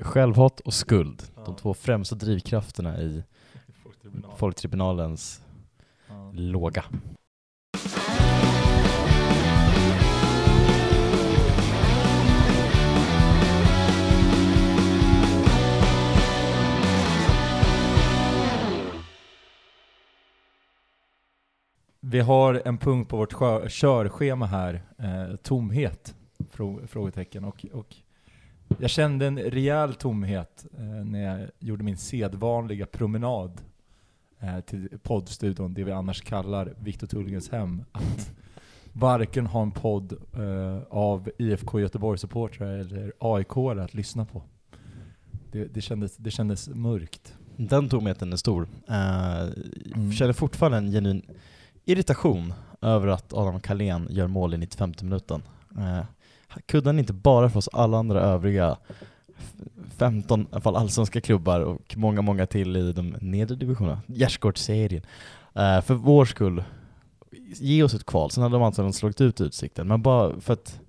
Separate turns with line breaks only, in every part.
Självhat och skuld,
Ja.
de två främsta drivkrafterna i
Folktribunal.
Folktribunalens
Ja.
låga.
Vi har en punkt på vårt körschema här, eh, tomhet, frå- frågetecken. Och, och jag kände en rejäl tomhet eh, när jag gjorde min sedvanliga promenad eh, till poddstudion, det vi annars kallar Viktor Tullgrens hem. Att varken ha en podd eh, av IFK Göteborg-supportrar eller aik att lyssna på. Det, det, kändes, det kändes mörkt.
Den tomheten är stor. Uh,
Mm.
Känner fortfarande en genuin irritation över att Adam Kalén gör mål i 95 minuten. Uh, kunde han inte bara för oss alla andra övriga f- 15 i alla fall allsvenska klubbar och många, många till i de nedre divisionerna, Gärdsgårdsserien, uh, för vår skull ge oss ett kval, sen hade de antagligen slagit ut Utsikten, men bara för att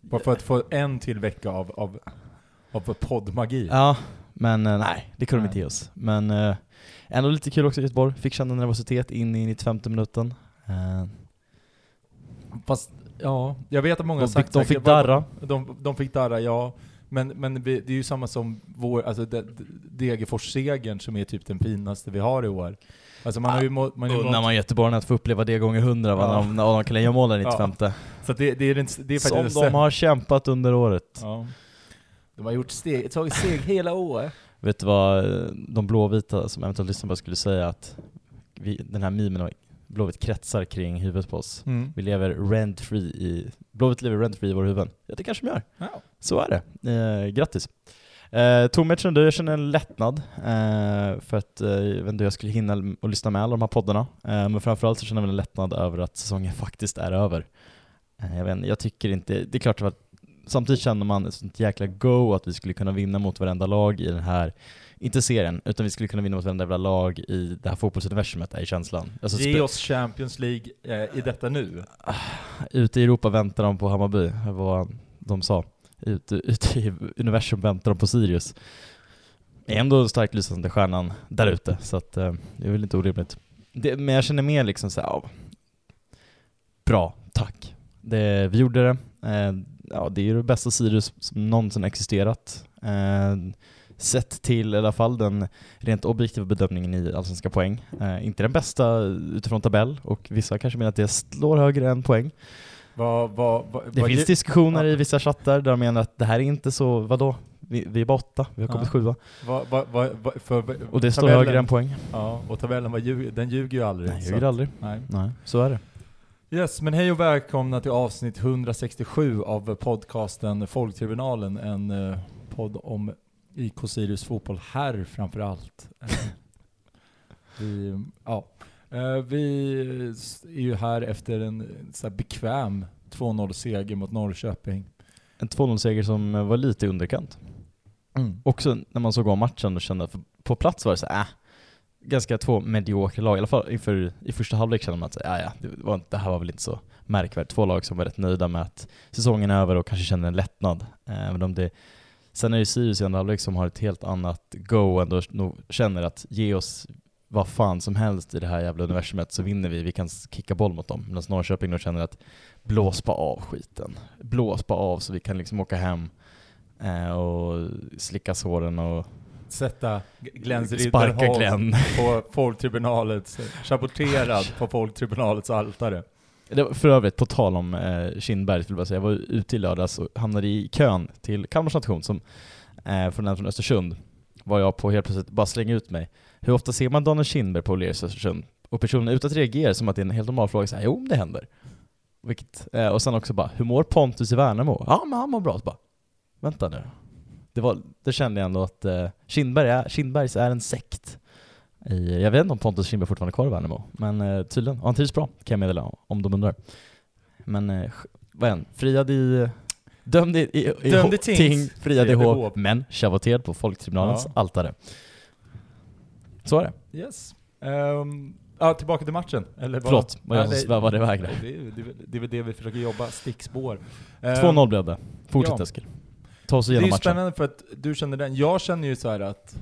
Bara för att få en till vecka av, av, av poddmagi.
Ja, men eh, nej, det kunde de
Nej.
inte ge oss. Men eh, ändå lite kul också i Göteborg, fick känna nervositet in i 95 minuten.
Fast, ja, jag vet att många
de
har
fick,
sagt
de
säkert-
fick darra.
De, de fick darra, ja. Men, men vi, det är ju samma som vår, alltså de, de, Degerfors-segern som är typ den finaste vi har i år. Alltså man har ju må, man har ju
Unnar man Göteborg att få uppleva det gånger hundra va,
Ja.
när de- Adam målen i 95
Så att det, det är, den, det är
Som de har kämpat under året.
Ja. De har gjort steg, tagit steg hela året.
Vet du vad eh, de blåvita som eventuellt lyssnar på skulle säga att vi, den här memen av Blåvitt kretsar kring huvudet på oss.
Mm.
Vi lever rent-free i, Blåvitt lever rent-free i våra huvuden. Ja det kanske de gör.
Ja.
Så är det. Eh, grattis. Eh, Tom, kände jag känner en lättnad eh, för att eh, jag vet inte hur jag skulle hinna och lyssna med alla de här poddarna. Eh, men framförallt så känner jag en lättnad över att säsongen faktiskt är över. Eh, jag, vet, inte, jag tycker inte, det är klart att samtidigt känner man ett sånt jäkla go att vi skulle kunna vinna mot varenda lag i den här, inte serien, utan vi skulle kunna vinna mot varenda jävla lag i det här fotbollsuniversumet är känslan. Alltså,
Ge oss Champions League eh, i detta nu.
Ute i Europa väntar de på Hammarby, vad de sa. Ute, ute i universum väntar de på Sirius. Ändå starkt lysande stjärnan där ute, så att eh, det är väl inte orimligt. Det, men jag känner mer liksom såhär, ja, bra, tack. Det, vi gjorde det. Eh, ja, det är ju det bästa Sirius som någonsin existerat. Eh, sett till i alla fall den rent objektiva bedömningen i allsvenska poäng. Eh, inte den bästa utifrån tabell, och vissa kanske menar att det slår högre än poäng.
Vad, vad, vad,
Det finns diskussioner i vissa chattar där de menar att det här är inte så, vadå? Vi, vi är bara åtta, vi har kommit
Ja.
sjua. Och det står högre än poäng.
Ja, och tabellen var ljug, den ljuger ju aldrig.
Nej,
så
ljuger aldrig.
Nej.
Nej, så är det.
Yes, men hej och välkomna till avsnitt 167 av podcasten Folktribunalen, en eh, podd om IK Sirius fotboll här framför allt. Eh, vi, ja, eh, vi är ju här efter en så bekväm 2-0-seger mot Norrköping.
En 2-0-seger som var lite i underkant. Också när man såg om matchen och kände att på plats var det så här, äh, ganska två mediokra lag. I alla fall inför, i första halvlek kände man att ja, ja, det, var, det här var väl inte så märkvärdigt. Två lag som var rätt nöjda med att säsongen är över och kanske känner en lättnad. Men om det, sen är det Sirius i andra halvlek som har ett helt annat go ändå känner att ge oss vad fan som helst i det här jävla universumet så vinner vi, vi kan kicka boll mot dem. Medan Norrköping då känner att blås bara av skiten. Blås bara av så vi kan liksom åka hem eh, och slicka såren och
Sätta Glens
sparka
Ridderholm på folktribunalets, saboterad på folktribunalets altare.
Det var för övrigt, på tal om eh, Kindberg, skulle jag bara säga, jag var ute i lördags och hamnade i kön till Kalmar station, som eh, från den från Östersund, var jag på helt plötsligt bara slänga ut mig. Hur ofta ser man Daniel Kindberg på O'Learys Östersund? Och personen utan att reagera som att det är en helt normal fråga, såhär, jo det händer. Vilket, eh, och sen också bara, hur mår Pontus i Värnamo? Ja men han mår bra. Så bara, vänta nu. Det, var, det kände jag ändå att eh, Kindberg är, Kindbergs är en sekt. I, jag vet inte om Pontus Kindberg fortfarande är kvar i Värnamo, men eh, tydligen. Och han trivs bra, kan jag meddela, om de undrar. Men, eh, vad är han? Friad i... Dömd i, i, i
Dömd i tings,
ting, friad i hov, men chavoterad på Folktribunalens
Ja.
altare. Så är det.
Yes. Ehm, ja, tillbaka till matchen. Eller vad?
Förlåt, vad jag
det-
svävade iväg där.
Det, är- det, är väl- det är väl det vi försöker jobba, stickspår. Ehm,
2-0 blev det. Fortsätt
ja.
Eskil. Ta oss
Det är
igenom
ju
matchen.
spännande för att du känner den. Jag känner ju så här att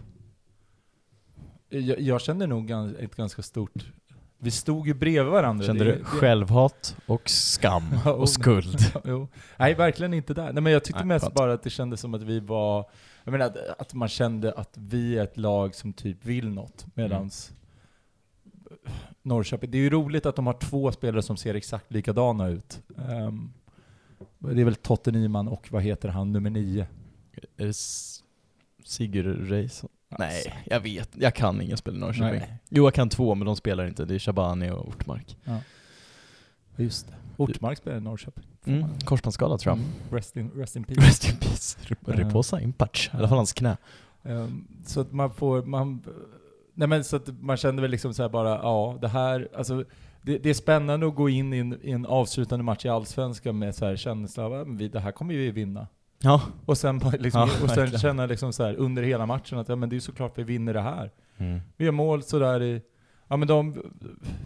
jag, jag känner nog gans- ett ganska stort... Vi stod ju bredvid varandra.
Kände
Det-
du
det-
självhat och skam och skuld?
jo. Nej, verkligen inte där. Nej, men jag tyckte
Nej,
mest bara att det kändes som att vi var... Jag menar att, att man kände att vi är ett lag som typ vill något. Medans Norrköping, det är ju roligt att de har två spelare som ser exakt likadana ut. Ehm, det är väl Totte Nyman och vad heter han, nummer nio?
S- Sigurd Reis? Nej, jag vet. Jag kan ingen spel i Norrköping.
Nej.
Jo, jag kan två, men de spelar inte. Det är Shabani och Ortmark.
Just det. Ortmark spelar i Norrköping.
Mm. Korsbandsskada tror jag.
Mm. Rest, in, rest in peace.
Rest in peace.
Ja.
Reposa in patch. I alla fall hans knä.
Ehm, så att man får, man, nej men så att man kände väl liksom så bara, ja det här, alltså det, det är spännande att gå in i en, i en avslutande match i Allsvenskan med så här känsla av att det här kommer vi vinna.
Ja.
Och sen, liksom,
Ja,
och sen känna liksom så här under hela matchen att ja men det är såklart vi vinner det här.
Mm.
Vi gör mål sådär i, ja men de,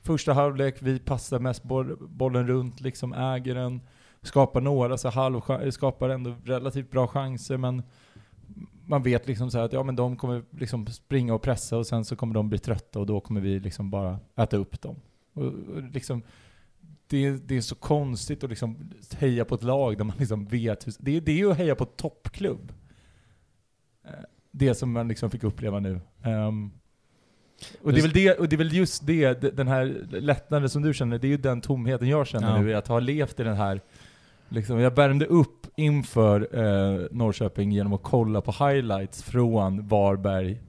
första halvlek, vi passar mest boll, bollen runt, liksom äger den, skapar några, så halv, skapar ändå relativt bra chanser men man vet liksom så att ja men de kommer liksom springa och pressa och sen så kommer de bli trötta och då kommer vi liksom bara äta upp dem. Och, och liksom, det, är- det är så konstigt att liksom heja på ett lag där man liksom vet hur, det, är- det är ju att heja på toppklubb. Eh, Det som man liksom fick uppleva nu. Ehm, och, det är väl det, och det är väl just det, den här lättnaden som du känner, det är ju den tomheten jag känner
Ja.
nu, att ha levt i den här Liksom, jag värmde upp inför eh, Norrköping genom att kolla på highlights från Varberg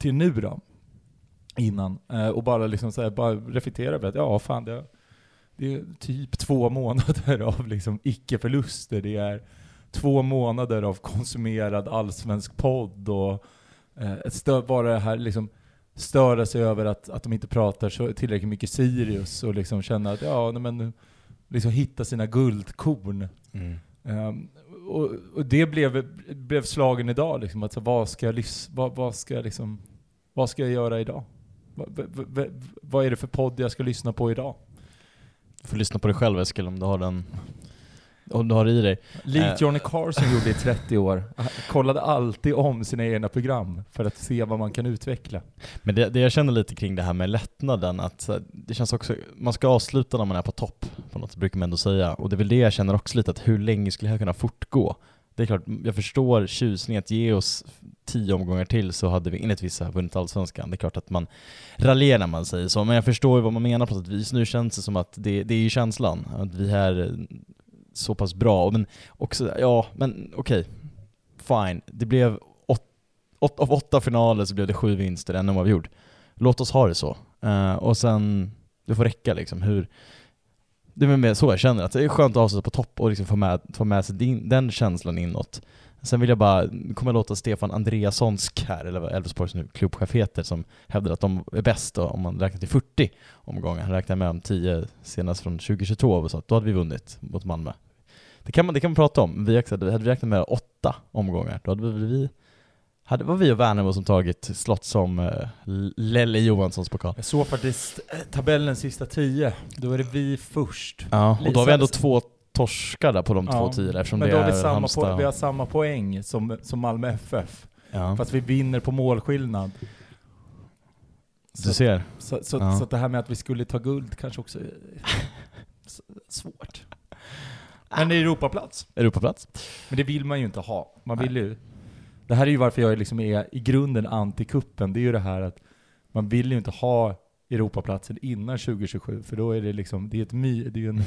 till nu då. Innan. Eh, och bara liksom så här, bara reflektera över att ja, fan det, det är typ två månader av liksom icke-förluster. Det är två månader av konsumerad allsvensk podd och eh, bara det här liksom störa sig över att, att de inte pratar så tillräckligt mycket Sirius och liksom känna att ja, men liksom hitta sina guldkorn.
Mm.
Ehm, och, och det blev, blev slagen idag liksom, att så, vad ska jag vad, vad ska jag liksom, vad ska jag göra idag? Vad, är det för podd jag ska lyssna på idag?
Du får lyssna på dig själv Eskil om du har den, om du har det i dig.
Likt
Eh.
Johnny Carson gjorde i 30 år. Kollade alltid om sina egna program för att se vad man kan utveckla.
Men det, det jag känner lite kring det här med lättnaden, att här, det känns också, man ska avsluta när man är på topp, på något brukar man ändå säga. Och det är väl det jag känner också lite, att hur länge skulle det här kunna fortgå? Det är klart, jag förstår tjusningen att ge oss tio omgångar till så hade vi enligt vissa vunnit Allsvenskan. Det är klart att man raljerar när man säger så, men jag förstår ju vad man menar på sätt vis. Nu känns det som att det, det är ju känslan, att vi är så pass bra. Men också, ja, men okej. Fine. Det blev åt, åt, av åtta finaler så blev det sju vinster, en oavgjord. Låt oss ha det så. Uh, och sen, det får räcka liksom. Hur, det är väl mer så jag känner, att det är skönt att avsluta på topp och liksom få med, få med sig din, den känslan inåt. Sen vill jag bara, nu kommer jag låta Stefan Andreassonsk här, eller vad Elfsborgs nu klubbchef heter, som hävdar att de är bäst då, om man räknar till 40 omgångar. Han räknar med de 10 senast från 2022 och så, att då hade vi vunnit mot Malmö. Det kan man, det kan man prata om. Vi hade, vi räknat med åtta omgångar, då hade vi, vi hade, var vi och Värnamo som tagit slott som uh, Lelle Johanssons pokal.
Jag såg faktiskt eh, tabellens sista tio. Då är det vi först.
Ja, och då har vi ändå två torskar där på de två
Ja,
tiderna eftersom
Men
det
då har vi
är
samma,
Halmstad.
po- vi har samma poäng som, som Malmö FF.
ja.
Fast vi vinner på målskillnad.
Du ser.
Så, så,
Ja.
så det här med att vi skulle ta guld kanske också är svårt. Men Europaplats.
Europaplats.
Men det vill man ju inte ha. Man vill ju... Det här är ju varför jag liksom är i grunden anti-kuppen. Det är ju det här att man vill ju inte ha Europaplatsen innan 2027, för då är det liksom, det är ett my, det är ju en,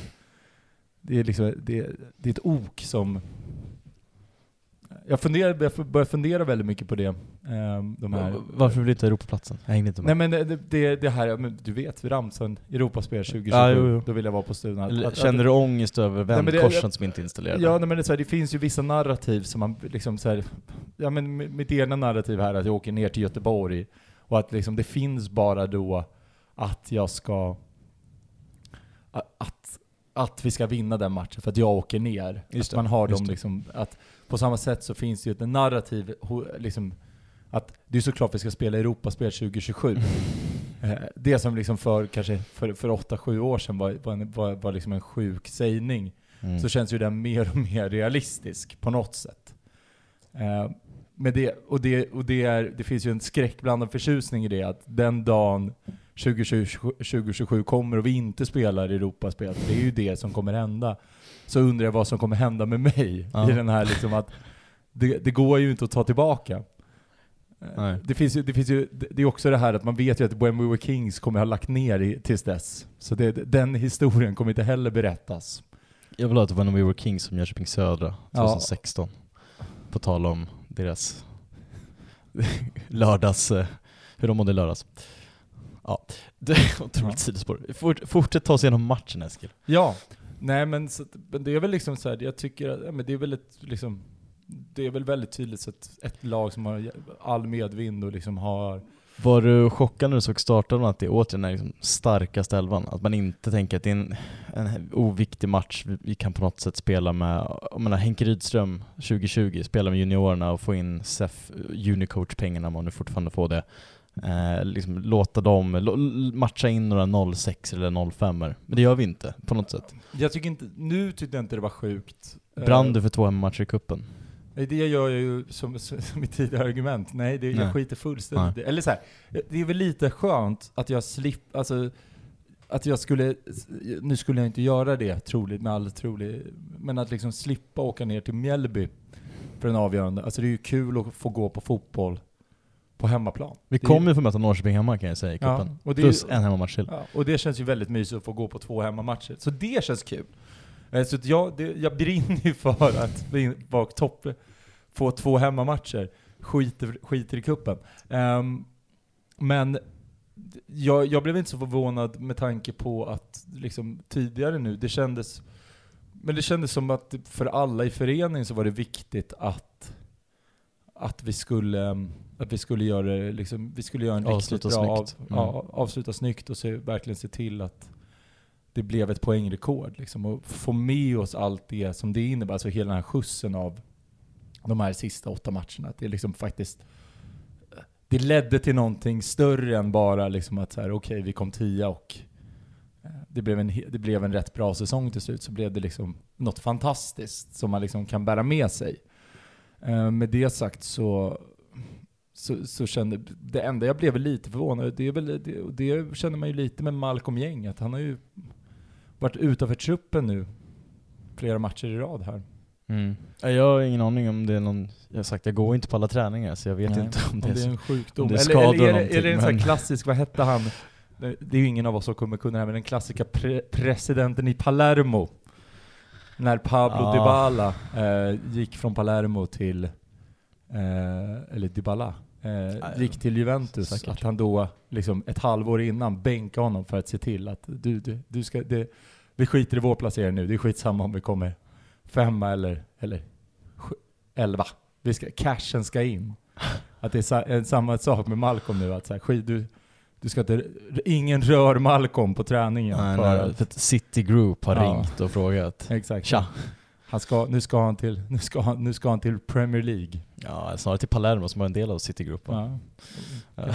det är liksom, det är, det är ett ok som jag, funderar, jag börjar fundera väldigt mycket på det. ehm, De här,
Varför vill du inte ha Europaplatsen? Jag hängde inte med.
Nej men det, det, det här, du vet, Ramsön, Europaspel 2027,
Ja, jo, jo.
då vill jag vara på att-
Känner du ångest över vändkorsen som inte är installerade?
Ja, nej, men det, så här, det finns ju vissa narrativ som man liksom så här, ja men mitt egna narrativ här är att jag åker ner till Göteborg och att liksom det finns bara då att jag ska, att, att vi ska vinna den matchen för att jag åker ner.
Just
att
det,
man har dem liksom, att på samma sätt så finns det ju ett narrativ, liksom, att det är såklart vi ska spela Europaspel 2027. Eh, Det som liksom för kanske för, för 8-7 år sedan var, var, en, var, liksom en sjuk sägning.
Mm.
så känns ju den mer och mer realistisk på något sätt. Eh, med det, och det, och det, är, det finns ju en skräckblandad förtjusning i det, att den dagen 2027, 2027 kommer och vi inte spelar Europaspel, det är ju det som kommer hända, så undrar jag vad som kommer hända med mig
Ja.
i den här liksom att det, det går ju inte att ta tillbaka. Eh,
Nej.
Det finns ju, det finns ju, det är också det här att man vet ju att When We Were Kings kommer ha lagt ner i, tills dess. Så det, den historien kommer inte heller berättas.
Jag vill ha ett When We Were Kings som Jönköping Södra
Ja.
2016. På tal om deras lördags, eh, hur de mådde lördags. Ja, det är otroligt
Ja.
sidospår. Fort, fortsätt ta oss igenom matchen Eskil.
Ja, nej men, så, men det är väl liksom så här, jag tycker att ja, men det är väl ett, liksom, det är väl väldigt tydligt så att ett lag som har all medvind och liksom har
Var du chockad när du såg starten att det är återigen är liksom starkaste elvan? Att man inte tänker att det är en, en oviktig match, vi, vi kan på något sätt spela med, jag menar Henke Rydström 2020, spela med juniorerna och få in SEF eh, Unicoach-pengarna om man nu fortfarande får det. Eh, liksom låta dem matcha in några 06 eller 05 Men det gör vi inte, på något sätt.
Jag tycker inte, nu tyckte jag inte det var sjukt.
Brann
Eh,
du för två hemmamatcher i cupen?
Nej, det gör jag ju som, som mitt tidigare argument. Nej, det,
Nej.
jag skiter fullständigt det. Eller så här, det är väl lite skönt att jag slipper, alltså, att jag skulle, nu skulle jag inte göra det troligt, med all trolig, men att liksom slippa åka ner till Mjällby för en avgörande. Alltså det är ju kul att få gå på fotboll på hemmaplan.
Vi kommer ju få möta Norrköping hemma kan jag säga i
Ja,
cupen.
är-
Plus en hemmamatch till.
Ja, och det känns ju väldigt mysigt att få gå på två hemmamatcher. Så det känns kul. Eh, Så jag, det, jag brinner ju för att vara topp, få två hemmamatcher. Skiter, skiter i kuppen. Ehm, men jag, jag blev inte så förvånad med tanke på att liksom, tidigare nu, det kändes men det kändes som att för alla i föreningen så var det viktigt att, att vi skulle att vi skulle göra liksom, vi skulle göra en
Avsluta
riktigt bra
snyggt.
Av,
Mm.
ja, avsluta snyggt och se, verkligen se till att det blev ett poängrekord. Liksom, och få med oss allt det som det innebär, alltså hela den här skjutsen av de här sista åtta matcherna. Att det liksom faktiskt det ledde till någonting större än bara liksom att så här, okej vi kom tia och eh, det blev, en, det blev en rätt bra säsong till slut, så blev det liksom något fantastiskt som man liksom kan bära med sig. Eh, med det sagt så, så, så kände, det enda jag blev lite förvånad, det är väl, det, det känner man ju lite med Malcolm Gäng, att han har ju varit utanför truppen nu flera matcher i rad här.
Mm. Ja, Jag har ingen aning om det är någon, jag har sagt jag går inte på alla träningar så jag vet
Nej,
inte om det
Om det är en sjukdom.
om det
eller, eller är, det, är det en sån här klassisk, vad hette han? Det är ju ingen av oss som kommer kunna det här, men den klassiska pre presidenten i Palermo. När Pablo
Ah.
Dybala eh, gick från Palermo till, eh, eller Dybala, eh, gick till Juventus.
säkert.
Att han då, liksom ett halvår innan, bänkade honom för att se till att du, du, du ska, det, vi skiter i vår placering nu, det är skitsamma om vi kommer femma eller, eller elva. Vi ska, cashen ska in. Att det är sa, en, samma sak med Malcolm nu, att så här, skit, du, du ska inte, ingen rör Malcolm på träningen.
Nej,
för
nej,
att,
för att City Group har
Ja.
ringt och frågat.
exakt.
Tja!
Han ska, nu, ska han till, nu, ska han, nu ska han till Premier League.
Ja, snarare till Palermo som var en del av City Group. va?
Ja.
Ja.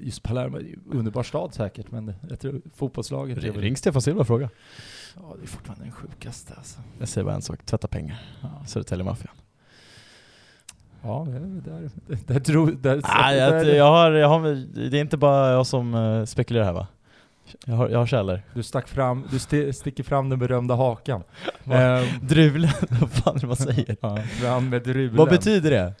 Just Palermo, underbar stad säkert, men jag tror fotbollslaget
Ring, ring Stefan Silva och fråga.
Ja, det är fortfarande den sjukaste alltså.
Jag säger bara en sak, tvätta pengar.
Ja,
Södertälje-maffian.
ja det är där, där, tror- där, där,
jag, jag har, jag har, det är inte bara jag som eh, spekulerar här va? Jag har, jag har källor.
Du stack fram, du sti, sticker fram den berömda hakan. Ehm,
Drulen, vad fan är det man säger?
ja, fram med drulen.
Vad betyder det?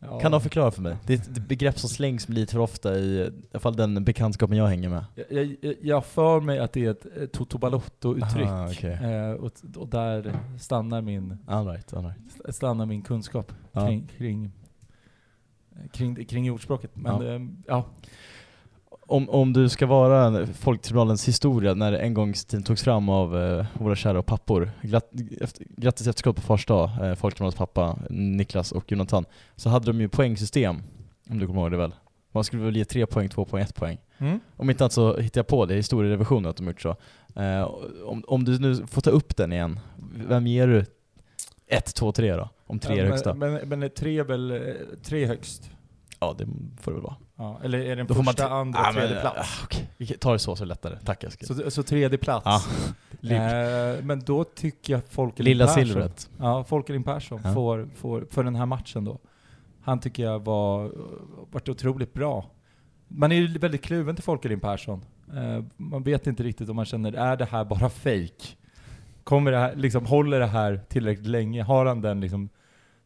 Ja.
Kan de förklara för mig? Det är ett begrepp som slängs lite för ofta i, i alla fall den bekantskapen jag hänger med.
Jag, jag, jag för mig att det är ett eh, Toto Balotto-uttryck.
Okej.
Eh, och, och där stannar min,
All right, all right.
stannar min kunskap
Ja.
kring, kring, kring, kring ordspråket. Men
Ja.
ja. ja.
Om, om du ska vara Folktribunalens historia när det en gång tiden togs fram av eh, våra kära pappor. Glatt, efter, grattis efterskott på fars dag, eh, Folktribunalens pappa Niklas och Jonathan. Så hade de ju poängsystem, om du kommer ihåg det väl? Man skulle väl ge tre poäng, två poäng, ett poäng.
Mm.
Om inte annat så hittar jag på det i historierevisionen att de gjort så. Eh, om, om du nu får ta upp den igen, vem ger du ett, två, tre då? Om tre är
Ja,
högsta.
Men, men, men är tre är väl eh, tre högst?
Ja, det får det väl vara.
Ja, eller är det en
Då får man
första, andra,
men,
tredje
ah,
plats?
okej. Vi tar det så, så är det lättare. Tack Eskil.
Så, så tredje plats.
Ja.
Eh, men då tycker jag Folkelin
Lilla
Persson,
silvret.
Ja, Folkelin Persson
Ja.
får, får, för den här matchen då. Han tycker jag var, varit otroligt bra. Man är ju väldigt kluven till Folkelin Persson. Eh, man vet inte riktigt om man känner, är det här bara fake? Kommer det här, liksom, håller det här tillräckligt länge? Har han den liksom,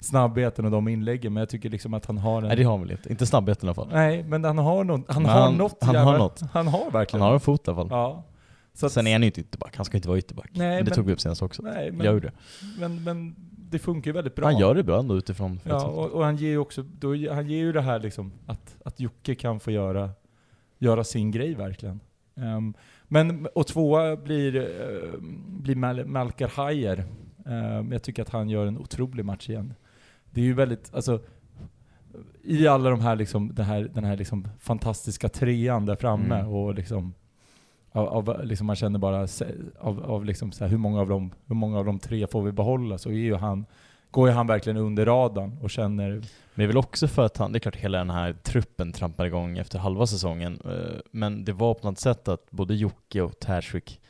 snabbheten och de inläggen? Men jag tycker liksom att han har en...
Nej det har han väl inte. Inte snabbheten i alla fall.
Nej, men han har, någon, han
Men
har
han-
något
han har
jävla-
något.
Han har
Han
verkligen
har en fot i alla fall.
Ja. Så att-
Sen är han ju inte ytterback. Han ska inte vara ytterback.
Nej,
men det
men-
tog vi upp senast också.
Nej,
Men, jag gjorde det.
men, men det funkar ju väldigt bra.
Han gör det bra ändå utifrån.
Ja, och, och han ger ju också, då, han ger ju det här liksom, att, att Jocke kan få göra, göra sin grej verkligen. Ehm, men, och tvåa blir, uh, blir Mal Malkar Hajer. Ehm, jag tycker att han gör en otrolig match igen. Det är ju väldigt, alltså, i alla de här liksom, den här, den här liksom fantastiska trean där framme
Mm.
och liksom, av, av, liksom man känner bara, av, av liksom så här, hur, många av dem, hur många av de tre får vi behålla? Så är ju han, går ju han verkligen under radarn och känner,
Men det är väl också för att han, det är klart hela den här truppen trampar igång efter halva säsongen, eh, men det var på något sätt att både Jocke och Tersvik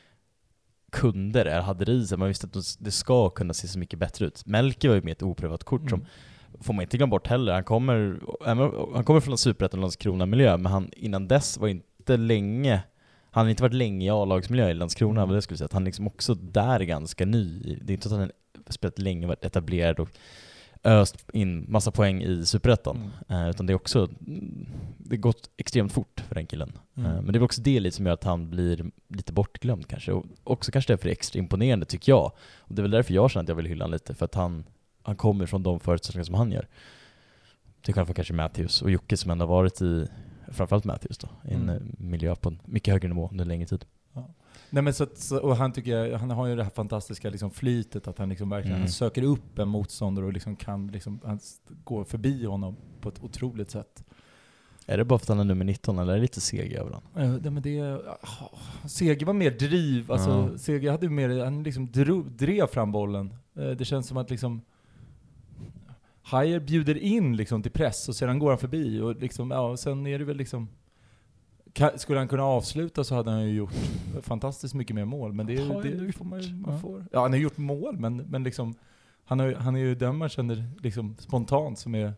kunde det, hade det i sig, man visste att det ska kunna se så mycket bättre ut. Melke var ju med ett oprövat kort som,
Mm.
får man inte glömma bort heller, han kommer, han kommer från en superettan Landskrona-miljö, men han innan dess var inte länge han har inte varit länge i A-lagsmiljö i Landskrona,
Mm.
vad det skulle säga. Att han liksom också där är ganska ny. Det är inte så att han har spelat länge, varit etablerad och öst in massa poäng i Superettan.
Mm.
Eh, utan det är också, det har gått extremt fort för den killen.
Mm.
Eh, men det är väl också det lite som gör att han blir lite bortglömd kanske. Och också kanske därför det är extra imponerande tycker jag. Och det är väl därför jag känner att jag vill hylla honom lite, för att han, han kommer från de förutsättningar som han gör. Till skillnad från kanske Matthews och Jocke som ändå har varit i, framförallt Matthews då, i en
Mm.
miljö på en mycket högre nivå under längre tid.
Nej men så, så och han tycker jag, han har ju det här fantastiska liksom flytet att han liksom verkligen
Mm.
han söker upp en motståndare och liksom kan liksom, han går förbi honom på ett otroligt sätt.
Är det bara för att han är nummer 19 eller är det lite seg över honom?
Uh, men det, uh, Seger var mer driv, alltså
Ja.
Seger hade mer, han liksom drog, drev fram bollen. Eh, det känns som att liksom Hajer bjuder in liksom till press och sedan går han förbi och liksom, ja, sen är det väl liksom Skulle han kunna avsluta så hade han ju gjort fantastiskt mycket mer mål, men det,
han
det får man ju, man får. Ja, han har gjort mål, men, men liksom han, har, ju- han är ju den man känner liksom spontant som är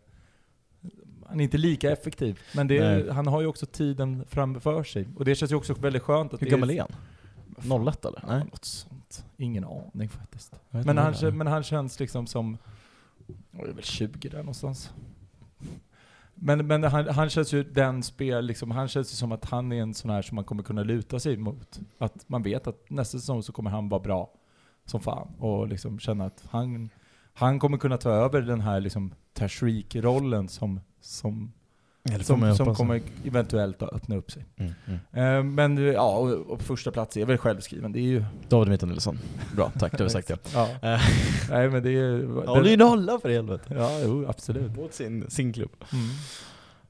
han är inte lika effektiv, men det är, han har ju också tiden framför sig. Och det känns ju också väldigt skönt att
Hur
det
gammal
är...
är han? 01 eller? Nej.
något sånt. Ingen aning faktiskt.
Jag
Men han,
är.
men han känns liksom som, ja, det är väl 20 där någonstans. Men, men han, han känns ju den spel, liksom, han känns ju som att han är en sån här som man kommer kunna luta sig mot. Att man vet att nästa säsong så kommer han vara bra som fan och liksom känna att han, han kommer kunna ta över den här liksom Tashreeq-rollen som, som,
det man
som,
ju
som kommer eventuellt att öppna upp sig.
Mm, mm.
Eh, men ja, och, och på första plats är väl självskriven. Det är ju...
David Mitton Nilsson. Bra, tack. Det har sagt ja.
Ja.
Eh,
Nej men det är ju...
Ja, det är nolla för helvete.
Ja, jo absolut.
Mot sin, sin klubb.
Mm.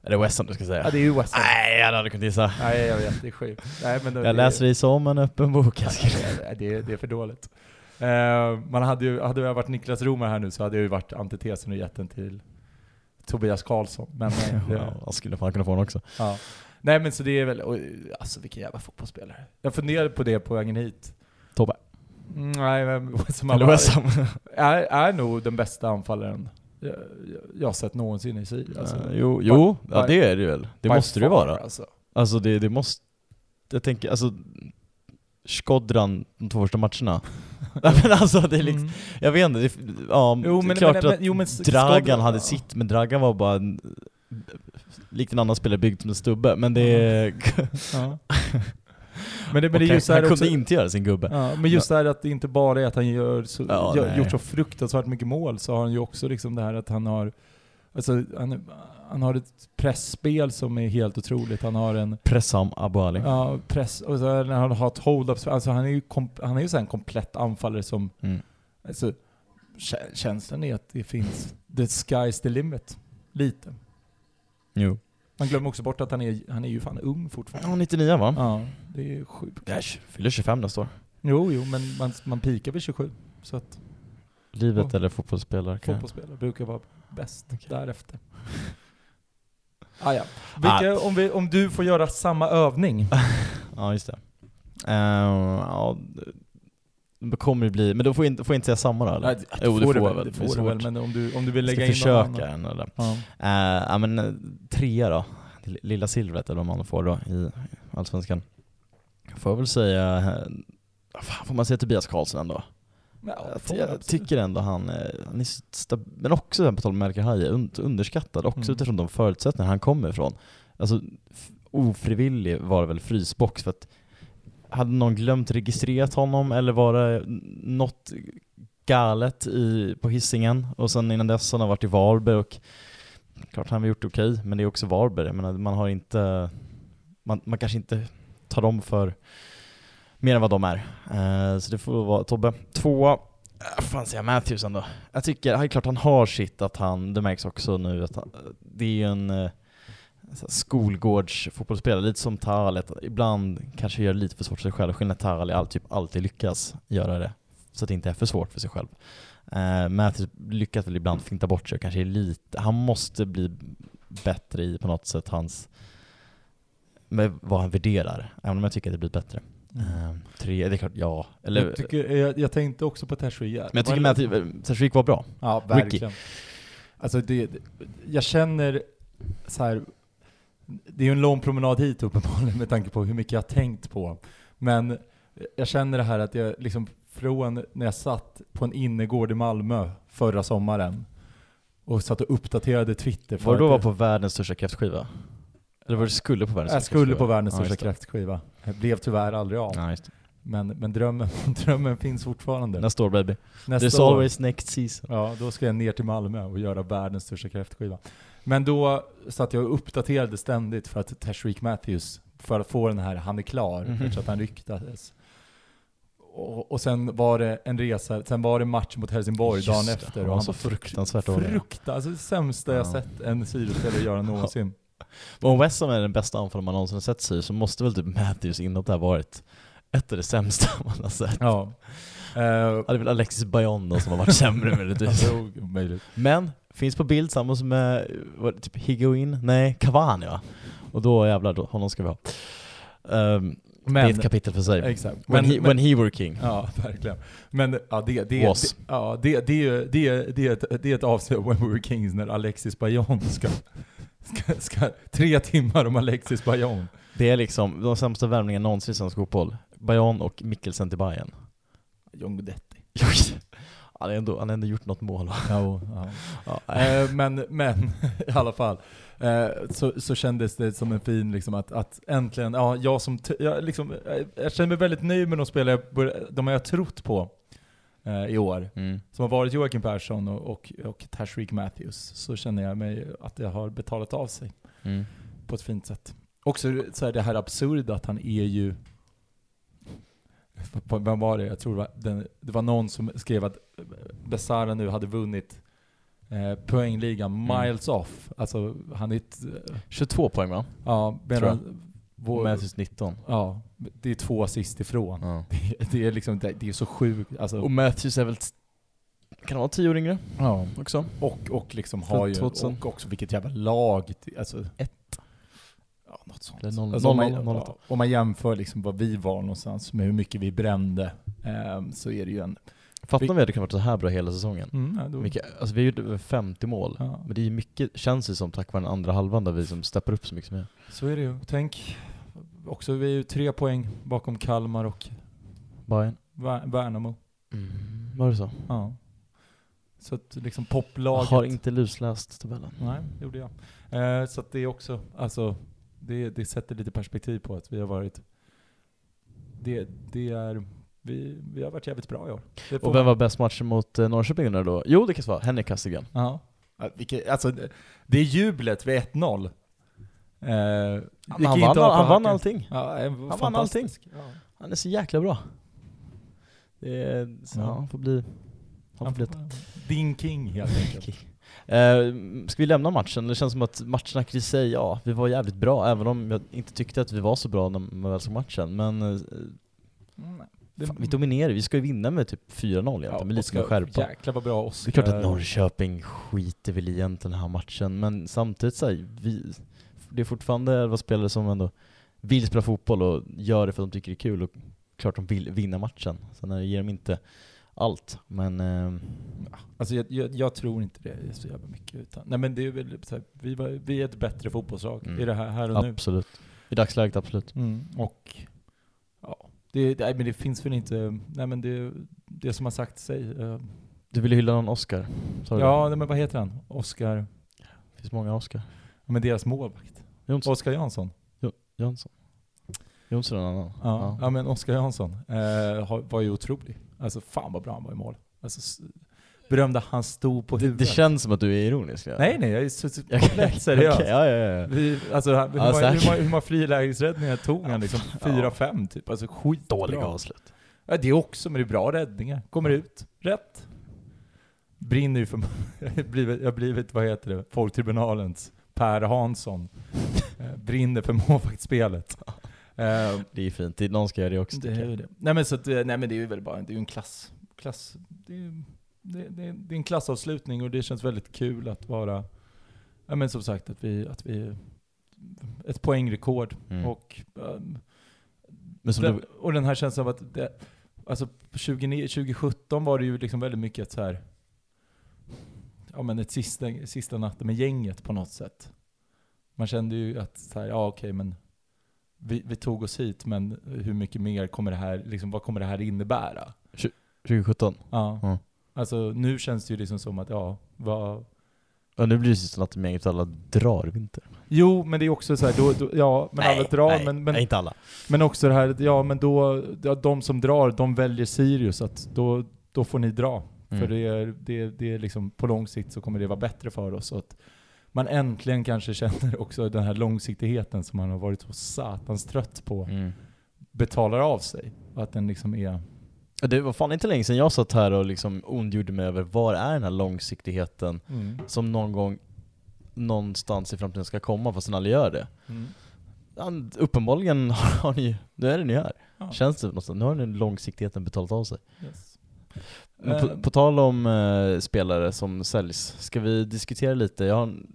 Är det West Ham du ska säga?
Ja, det är ju West Ham.
Nej, jag hade kunnat gissa.
Nej, jag vet. Det är sjukt. Nej, men då,
Jag läser det som en öppen bok.
Nej, det, är, det är för dåligt. Eh, man hade ju, hade jag varit Niklas Romer här nu så hade jag ju varit antitesen och gett den till Tobias Karlsson. Men, eh, det,
Ja, skulle fan kunna få den också.
ja. Nej men så det är väl, oj, alltså vilken jävla fotbollsspelare. Jag funderade på det på vägen hit.
Tobbe.
Mm, nej men
Ham.
är, är nog den bästa anfallaren jag, jag, sett någonsin i Syd. Alltså,
Eh, jo, jo
by-
ja, det är det ju väl. Det
by
måste det
far,
vara.
Alltså.
Alltså det, det måste... Jag tänker, alltså... Skodran de två första matcherna. Nej men alltså det är liksom,
Mm.
jag vet inte, det, ja,
Jo,
det är
men-
klart
men- men-
att
jo, men
Dragan
Skodran-
hade
ja.
sitt, men Dragan var bara en, likt en annan spelare byggd som en stubbe, men det.
Ja. Men det, men det är
han,
ju så
han
här
kunde
också,
inte göra sin gubbe.
ja, men just det här att det inte bara är att han gör så,
Ja,
gör, gjort så fruktansvärt mycket mål, så har han ju också liksom det här att han har Alltså, han, han har ett pressspel som är helt otroligt. Han har en
Pressam Abu Ali.
ja, press, och när han har ett hold-up, alltså han är ju, han är ju så en komplett anfallare som,
Mm.
alltså, kä- känslan är att det finns, the sky's the limit. Lite.
Jo.
Man glömmer också bort att han är, han är ju fan ung fortfarande.
Ja, 99 va?
Ja, det är sjukt.
Jag fyller 25 nästa år.
Jo, jo, men man, man pikar vid 27. Så att
Livet
Oh.
eller fotbollsspelare
fotbollsspelare brukar vara bäst
Okej.
därefter. Ah, ja. Vilka, om, vi, om du får göra samma övning.
Ja, just det. Uh, ja, det kommer det bli, men då får jag inte, får jag inte säga samma då eller?
Nej, det
Jo, det
får du
jag
väl, det
Det
får du väl, men om du, om du vill lägga in någon
försöka
annan.
en eller?
Ja.
Uh, ja men eh, trea då, lilla silvret eller vad man får då i Allsvenskan. Får jag väl säga, fan, får man säga Tobias Karlsson ändå?
Ja,
Jag, tycker ändå han, eh, han är stab- men också på tal om Melker Haje, un- underskattad också
Mm.
utifrån de förutsättningar han kommer ifrån. Alltså ofrivillig var det väl frysbox för att hade någon glömt registrerat honom eller var det något galet i, på hissingen och sen innan dess har han varit i Varberg och klart han har gjort okej, men det är också Varberg. Jag menar, man har inte, man, man kanske inte tar dem för mer än vad de är. Eh, så det får vara Tobbe. Tvåa, äh, vad fan säger jag Matthews ändå. Jag tycker, det är klart han har sitt att han, det märks också nu att han, det är ju en eh, skolgårdsfotbollsspelare, lite som Talet. Ibland kanske gör det lite för svårt för sig själv. Skillnaden är att all, typ alltid lyckas göra det, så att det inte är för svårt för sig själv. Uh, Matthews lyckas väl ibland finta bort sig och kanske är lite, han måste bli bättre i på något sätt hans, med vad han värderar, även om jag tycker att det blir bättre. Uh, tre, det är klart, ja. Eller,
jag, tycker, jag, jag tänkte också på Tashreeq.
men jag tycker Matthews, Tashreeq var bra.
Ja,
Ricky.
verkligen. Alltså det, jag känner så här. det är ju en lång promenad hit uppenbarligen med tanke på hur mycket jag har tänkt på. Men jag känner det här att jag liksom från när jag satt på en innergård i Malmö förra sommaren och satt och uppdaterade Twitter.
Var du då
att
var på världens största kräftskiva? Eller var du skulle på världens
Jag
största
skulle
kräftskiva?
på världens största
det.
kräftskiva. Det blev tyvärr aldrig av.
Ja, just det.
Men, men drömmen, drömmen finns fortfarande.
Nästa år baby.
Nästa
There's
år.
always next season.
Ja, då ska jag ner till Malmö och göra världens största kräftskiva. Men då satt jag och uppdaterade ständigt för att Tashreeq Matthews, för att få den här, han är klar,
Mhm.
så att han ryktades. Och, och sen var det en resa, sen var det match mot Helsingborg
Just
dagen
det,
efter.
han var så fruktansvärt dålig.
Fruktansvärt, alltså det sämsta jag
Ja.
sett en Sirius-spelare göra någonsin.
Men om West Ham är den bästa anfallaren man någonsin sett sig så måste väl typ Matthews inåt där varit ett av det sämsta man har sett.
Ja. Eh,
Ja, det är väl Alexis Bayon som har varit sämre möjligtvis. Men, finns på bild tillsammans med, vad, typ Higuain? Nej, Cavani va? Och då jävlar, då, honom ska vi ha. Ehm, det är
Men,
ett kapitel för sig.
exakt.
when,
Men,
he,
men,
when he were king.
Ja, verkligen. Men ja, det, det,
Was.
det, ja, det, det, det, det, det är ett avsnitt av When We Were Kings när Alexis Bayon ska, ska, ska... Tre timmar om Alexis Bayon.
Det är liksom de sämsta värvningarna någonsin i svensk fotboll. Bayon och Mikkelsen till Bayern.
John Guidetti.
han, har ändå, han har ändå gjort något mål va?
Ja, ja.
Ja,
Eh, men, men i alla fall. Eh, så, så kändes det som en fin, liksom att, att äntligen, ja, jag som, jag, liksom, eh, jag känner mig väldigt nöjd med de spelare jag, de jag trott på eh, i år.
mm.
som har varit Joakim Persson och, och, och Tashreeq Matthews, så känner jag mig att det har betalat av sig
Mm.
på ett fint sätt. Också så är det här absurda att han är ju... Vem var det? Jag tror det var, den, det var någon som skrev att Besara nu hade vunnit eh, poängligan
Mm.
miles off. Alltså han är ett...
22 poäng va?
Ja, medan... Vår,
Matthews 19.
ja, det är två assist ifrån.
Ja.
Det, det är liksom, det, det är så sjukt. Alltså,
Och Matthews är väl, kan han vara 10 år yngre
ja.
också?
Och, och liksom har ju,
2000.
och också vilket jävla lag. Alltså,
Ett.
Ja, något sånt.
Eller noll-
Alltså, om, man,
noll-
ja, om man jämför liksom vad vi var någonstans med hur mycket vi brände, ehm, så är det ju en...
Fattar vi hade kunnat vara så här bra hela säsongen.
Mm, ja, då,
Mycket, alltså vi har gjort över 50 mål.
ja,
Men det är mycket, känns det som, tack vare den andra halvan där vi som steppar upp så mycket som vi
så är det ju. Tänk, också vi är ju tre poäng bakom Kalmar och
Bayern.
Vär- Värnamo.
Mm. Var det så?
Ja. Så att liksom
Jag
poplaget...
har inte lusläst tabellen.
Nej, det gjorde jag. Eh, så att det är också, alltså, det, det sätter lite perspektiv på att vi har varit... Det, det är... Vi, vi har varit jävligt bra i år.
Och vem var bäst match mot eh, Norrköping då? Jo, det kan vara Henrik Castigan.
Ja. Alltså, det- det är jublet vid 1-0. Eh,
han vann, han vann allting.
Ja, eh,
vann
fantastisk. Ja.
Han är så jäkla bra. Det är, så,
Ja.
ja. han får bli... Han
Han
får bli
Din king helt enkelt.
Eh, ska vi lämna matchen? Det känns som att matchsnacket i sig, ja, vi var jävligt bra, även om jag inte tyckte att vi var så bra när man väl såg matchen. Men eh,
Mm. Det,
Fan, vi dominerar, vi ska ju vinna med typ 4-0 egentligen, med lite skärpa.
Jäklar vad bra
Det
Oskar.
är klart att Norrköping skiter väl i egentligen den här matchen, men samtidigt så här, vi, det är fortfarande elva spelare som ändå vill spela fotboll och gör det för att de tycker det är kul och klart de vill vinna matchen. Sen ger de inte allt, men eh,
Alltså jag, jag, jag tror inte det är så jävla mycket. Utan, nej men det är väl här, vi, var, vi är ett bättre fotbollslag
Mm.
i det här, här och nu.
absolut. I dagsläget absolut.
Mm. Och ja, det, nej, men det finns väl inte, nej men det, det som har sagt sig. eh,
Du ville hylla någon Oscar?
Ja, nej, men vad heter han? Oskar,
Det finns många Oscar.
ja, men deras målvakt.
Jonsson.
Oskar Jansson.
Jonsson. Jonsson är en annan.
Ja, ja. men Oskar Jansson eh, var ju otrolig. Alltså fan vad bra han var i mål. Alltså, berömde han stod på
Det,
huvudet.
det känns som att du är ironisk. Ja.
Nej nej, jag är så, så komplett seriös.
okej, ja, ja, ja.
Vi, alltså, hur,
Ja,
många, hur, många, hur många frilägesräddningar tog han? Liksom
Ja.
fyra, fem typ. Alltså skitbra.
Dåliga avslut.
Ja, det också, men det är bra räddningar. Kommer ut, rätt. Brinner ju för... jag har blivit, vad heter det, Folktribunalens Per Hansson. Eh, Brinner för målvaktsspelet. Eh,
Det är fint, någon ska göra det också.
det är det. Nej men så att, eh, nej men det är ju väl bara, det är en klass, klass, det är, det, det, det är en klassavslutning och det känns väldigt kul att vara, ja men som sagt att vi, att vi, ett poängrekord
Mm.
och
som
den,
du,
och den här känslan av att det, alltså på 29 2017 var det ju liksom väldigt mycket så här, ja men ett sista, sista natten med gänget på något sätt. Man kände ju att så här, ja okej men vi, vi tog oss hit men hur mycket mer kommer det här, liksom vad kommer det här innebära?
2017?
Ja.
Ja.
Alltså nu känns det ju liksom som att ja, vad,
Ja, nu blir det sista natten med gänget alla drar vinter.
Jo, men det är också så här, då, då, ja, men alla drar,
nej,
men, men,
nej, inte alla.
men också det här, ja men då, ja, de som drar, de väljer Sirius, att då, då får ni dra.
Mm.
För det är, det, det är liksom, på lång sikt så kommer det vara bättre för oss. Så att man äntligen kanske känner också den här långsiktigheten som man har varit så satans trött på,
Mm.
betalar av sig. Att den liksom är...
Det var fan inte länge sedan jag satt här och liksom ondgjorde mig över var är den här långsiktigheten som någon gång någonstans i framtiden ska komma fast den aldrig gör det.
Mm.
Uppenbarligen har, ni, nu är det ni här.
Ja.
Känns det någonstans. Nu har den långsiktigheten betalat av sig.
Yes.
Men på,
Eh,
på tal om eh, spelare som säljs, ska vi diskutera lite? Jag har en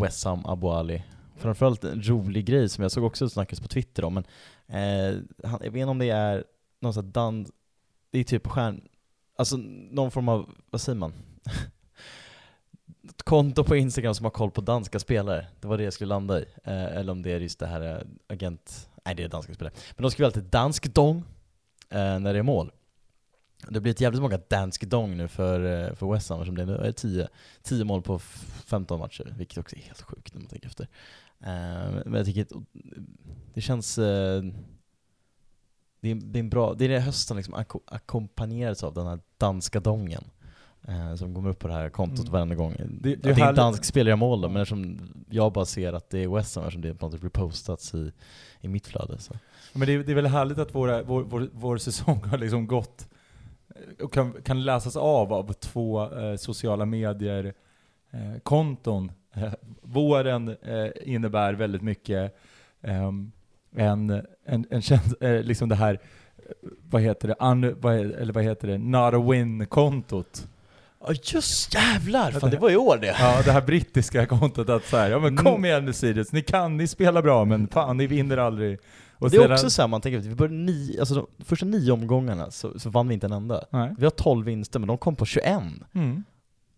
Wessam Abu Ali. Framförallt en rolig grej som jag såg också snackas på Twitter om, men eh, han, jag vet inte om det är någon sån här det är typ stjärn, alltså någon form av, vad säger man? Ett konto på Instagram som har koll på danska spelare, det var det jag skulle landa i. Eh, eller om det är just det här eh, agent, nej det är danska spelare. Men de skriver alltid dansk dong eh, när det är mål. Det har blivit jävligt många dansk dong nu för, eh, för West Ham som det nu är 10, 10 mål på f- 15 matcher, vilket också är helt sjukt när man tänker efter. Eh, men jag tycker att det känns... eh, det, är, det är en bra, det är det hösten liksom acko- ackompanjeras av den här danska dongen. eh, som kommer upp på det här kontot
Mm.
varenda gång.
Det-
Det,
är härligt.
dansk spelare jag mål då, men eftersom jag bara ser att det är West Ham eftersom det på något sätt repostats i, i mitt flöde. Så.
Men det är, det är väl härligt att våra, vår, vår, vår säsong har liksom gått och kan, kan läsas av av två eh, sociala medier eh, våren eh, innebär väldigt mycket ehm, en, en, en käns- eh, liksom det här, eh, vad heter det, un, vad, eller vad heter det, not a win-kontot.
Ja just jävlar! Fan
det-
det var i år det!
Ja, det här brittiska kontot att så här, ja men kom igen nu Sirius, ni kan, ni spelar bra men fan ni vinner aldrig. Och
det är
sedan-
också så här, man tänker, vi började nio, alltså de första nio omgångarna så, så vann vi inte en enda.
Nej.
Vi har 12 vinster, men de kom på 21.
Mm.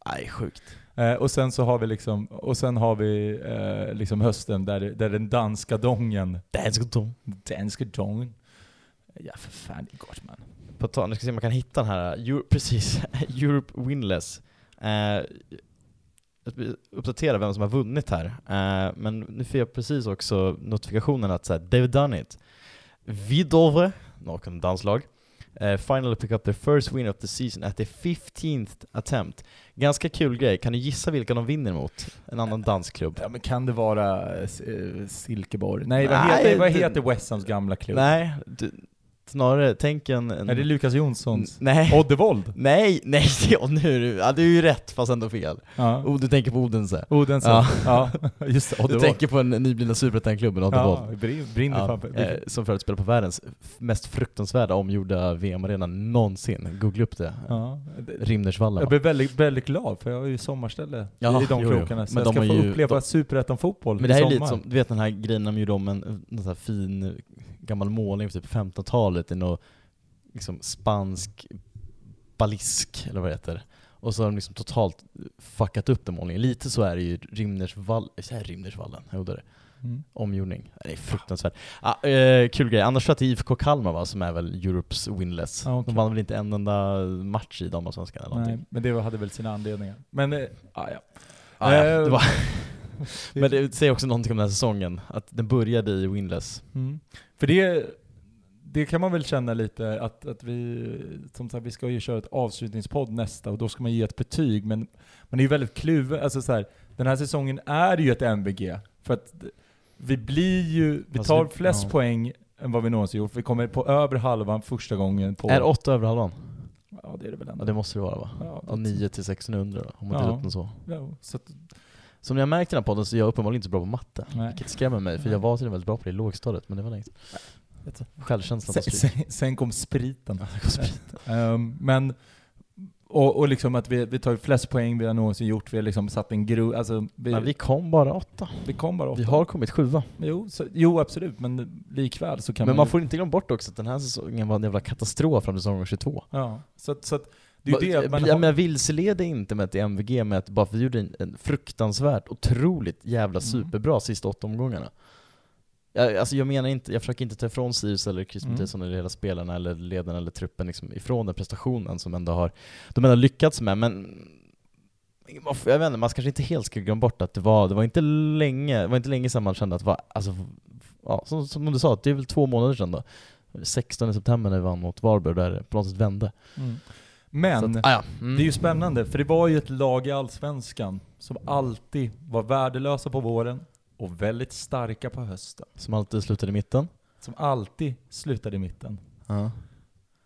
Nej, sjukt.
Eh, och sen så har vi liksom, och sen har vi eh, liksom hösten där, där den danska dongen,
Dansk dong.
danska dongen, ja för fan det är gott man.
På tal, nu ska se om man kan hitta den här, Euro, precis, Europe Winless. Eh, ska uppdatera vem som har vunnit här, eh, men nu fick jag precis också notifikationen att så här, they've done it. Vidovre, någon danslag, eh, finally pick up their first win of the season at the 15th attempt. Ganska kul grej, kan du gissa vilka de vinner mot? En annan dansk klubb?
Ja men kan det vara eh, Silkeborg? Nej, vad
Nej,
heter, vad heter West Hams gamla klubb?
Nej, du, Snarare, tänk en... en
Är det Lukas Jonssons?
Nej.
Oddevold?
Nej, nej, ja, nu är du, ja, du är ju rätt fast ändå fel.
Ja.
Oh, du tänker på Odense.
Odense?
Ja.
Ja. just det,
Du
Oddevold.
tänker på en nyblivna superettan-klubben,
Ja,
Oddevold.
brin- brinner
Ja,
fan
eh, som förut spelar på världens mest fruktansvärda omgjorda VM-arena någonsin. Googla upp det.
Ja. det-
Rimnersvallen
Jag blev väldigt, väldigt glad för jag har ju sommarställe
Ja,
i de
jo,
krokarna. Så
Men
jag ska få uppleva
de-
superettan-fotboll
Men det här
i
är
sommar.
lite som, du vet den här grejen de gjorde om en, en sån här fin gammal målning från typ 1500-talet i någon liksom spansk balisk, eller vad det heter. Och så har de liksom totalt fuckat upp den målningen. Lite så är det ju här Rimnersvallen, jo det är det.
Mm.
Omgjordning. Det är fruktansvärt. Ah, eh, kul grej. Annars tror jag att det är IFK Kalmar va, som är väl Europes winless.
Ah, okej.
De vann väl inte en enda match i damallsvenskan eller någonting.
Nej, men det hade väl sina anledningar. Men, eh, ah, ja.
Ah, ja,
Eh,
det var Men det säger också någonting om den här säsongen, att den började i winless.
Mm. För det, det kan man väl känna lite att, att vi, som sagt, vi ska ju köra ett avslutningspodd nästa och då ska man ge ett betyg, men man är ju väldigt kluven. Alltså så här, den här säsongen är ju ett MVG. För att vi blir ju, vi
Fast
tar
vi-
flest
ja.
poäng än vad vi någonsin gjort. Vi kommer på över halvan första gången på...
Är åtta över halvan?
Ja, det är det väl ändå.
Ja det måste det vara va?
Ja,
Ja, 9 till 1600 då, om man
Ja.
delar upp den så.
Ja, så att,
Som ni har märkt i den här podden så är jag uppenbarligen inte så bra på matte.
Nej.
Vilket skrämmer mig, för jag var tydligen väldigt bra på det i lågstadiet, men det var länge sedan. Självkänslan
sen, sen, sen kom spriten.
Ja, det går sprit.
Ehm, men, och, och liksom att vi, vi tar flest poäng vi har någonsin gjort, vi har liksom satt en grund, alltså vi,
Men vi kom bara åtta.
vi kom bara åtta.
Vi har kommit sjua.
Jo, så, jo absolut, men likväl så kan
Men
man
man
ju-
får inte glömma bort också att den här säsongen var en jävla katastrof fram till säsong 22.
Ja, så så att det är det man
jag,
har,
men jag vilseleder inte med ett MVG med att bara för vi gjorde en, en fruktansvärt, otroligt jävla
Mm.
superbra sista åtta omgångarna. Jag, alltså jag menar inte, jag försöker inte ta ifrån Sirius eller Chris
Mm.
Mathisen eller hela spelarna eller ledarna eller truppen liksom ifrån den prestationen som ändå har, de ändå har lyckats med, men jag vet inte, man kanske inte helt ska glömma bort att det var, det var inte länge, det var inte länge sedan man kände att det var, alltså, ja, som, som du sa, det är väl två månader sedan då. 16 september när vi vann mot Varberg, där det på något sätt vände.
mm. Men,
att, ah, ja. mm.
det är ju spännande, för det var ju ett lag i Allsvenskan som alltid var värdelösa på våren och väldigt starka på hösten.
Som alltid slutade i mitten.
Som alltid slutade i mitten.
Ja.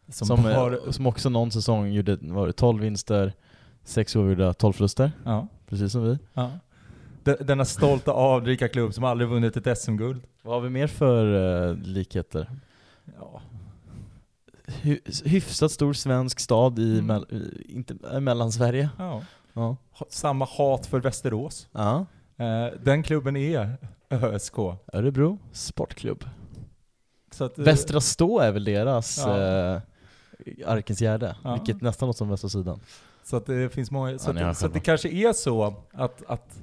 Som,
Som,
har,
eh, som också någon säsong gjorde var det 12 vinster, 6 oavgjorda, 12 förluster.
ja,
Precis som vi.
ja. De- Denna stolta avdrika klubb som aldrig vunnit ett SM-guld.
Vad har vi mer för uh, likheter?
Ja.
Hy- hyfsat stor svensk stad i,
Mm.
mell- inte, Mellansverige.
Ja.
Ja.
Samma hat för Västerås.
ja.
Eh, den klubben är ÖSK.
Örebro Sportklubb.
Så att, eh,
Västra Stå är väl deras
Ja.
eh, Arkens Gärde,
Ja.
vilket nästan låter som västra sidan.
Så att det finns många, så, att, så att det kanske är så att, att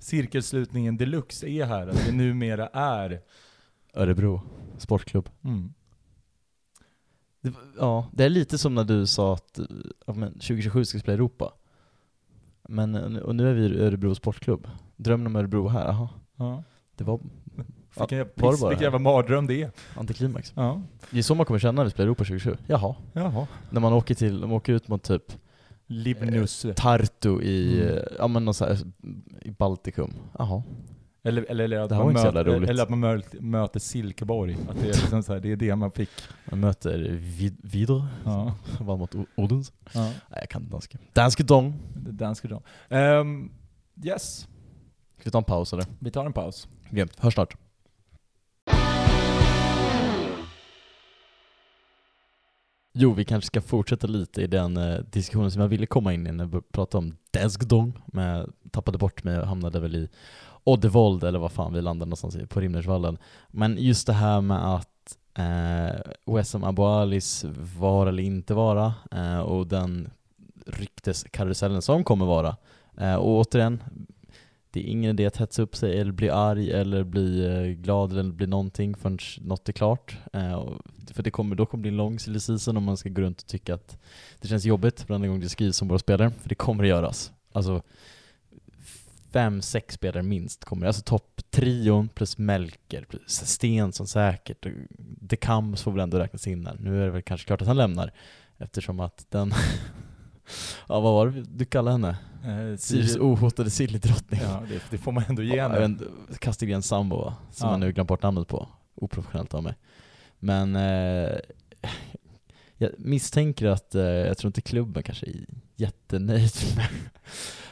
cirkelslutningen deluxe är här, att det numera är
Örebro Sportklubb.
mm.
Det, ja, det är lite som när du sa att eh, ja, men 2027 ska spela i Europa. Men, eh, och nu är vi i Örebro Sportklubb. Drömmen om Örebro här, jaha.
ja.
Det var
Vilken
var
piss,
bara
vilken jävla mardröm det är.
antiklimax.
Ja.
Det är så man kommer känna när vi spelar Europa 2027. Jaha.
Jaha.
När man åker till, de åker ut mot typ
Libnus.
Tartu i,
Mm.
eh, ja men någon så här, i Baltikum. Jaha.
Eller, eller, eller, att
Det
man
var
möter, eller att man möter, möter Silkeborg. Att det är liksom så här, det är det man fick.
Man möter vid, Vidre,
Ja.
vann mot Odense.
ja.
Nej jag kan inte danska. Danske dong.
Danska då. Ehm, yes,
Ska vi ta en paus eller?
vi tar en paus.
Grymt, hörs snart. Jo, vi kanske ska fortsätta lite i den eh, diskussionen som jag ville komma in i när vi pratade om Desgdong, men jag tappade bort mig och hamnade väl i Oddevold eller vad fan vi landade någonstans i, på Rimnersvallen. Men just det här med att eh, Wessam Abualis vara eller inte vara eh, och den rykteskarusellen som kommer vara. Eh, och återigen, det är ingen idé att hetsa upp sig eller bli arg eller bli eh, glad eller bli någonting förrän något är klart. Eh, för det kommer, då kommer det bli en lång silly season om man ska gå runt och tycka att det känns jobbigt varenda gång det skrivs om våra spelare, för det kommer att göras. Alltså fem, sex spelare minst kommer Alltså topptrion plus Melker, plus Stensson säkert, De Kams får väl ändå räknas in där. Nu är det väl kanske klart att han lämnar eftersom att den Ja vad var det du kallade henne?
Eh,
Sirius ohotade silldrottning.
Ja, det, det får man ändå ge
Ja,
henne.
inte, Castellén Sambo va? Som
Ja.
jag nu glömt bort namnet på. Oprofessionellt av mig. Men eh, jag misstänker att, eh, jag tror inte klubben kanske är jättenöjd med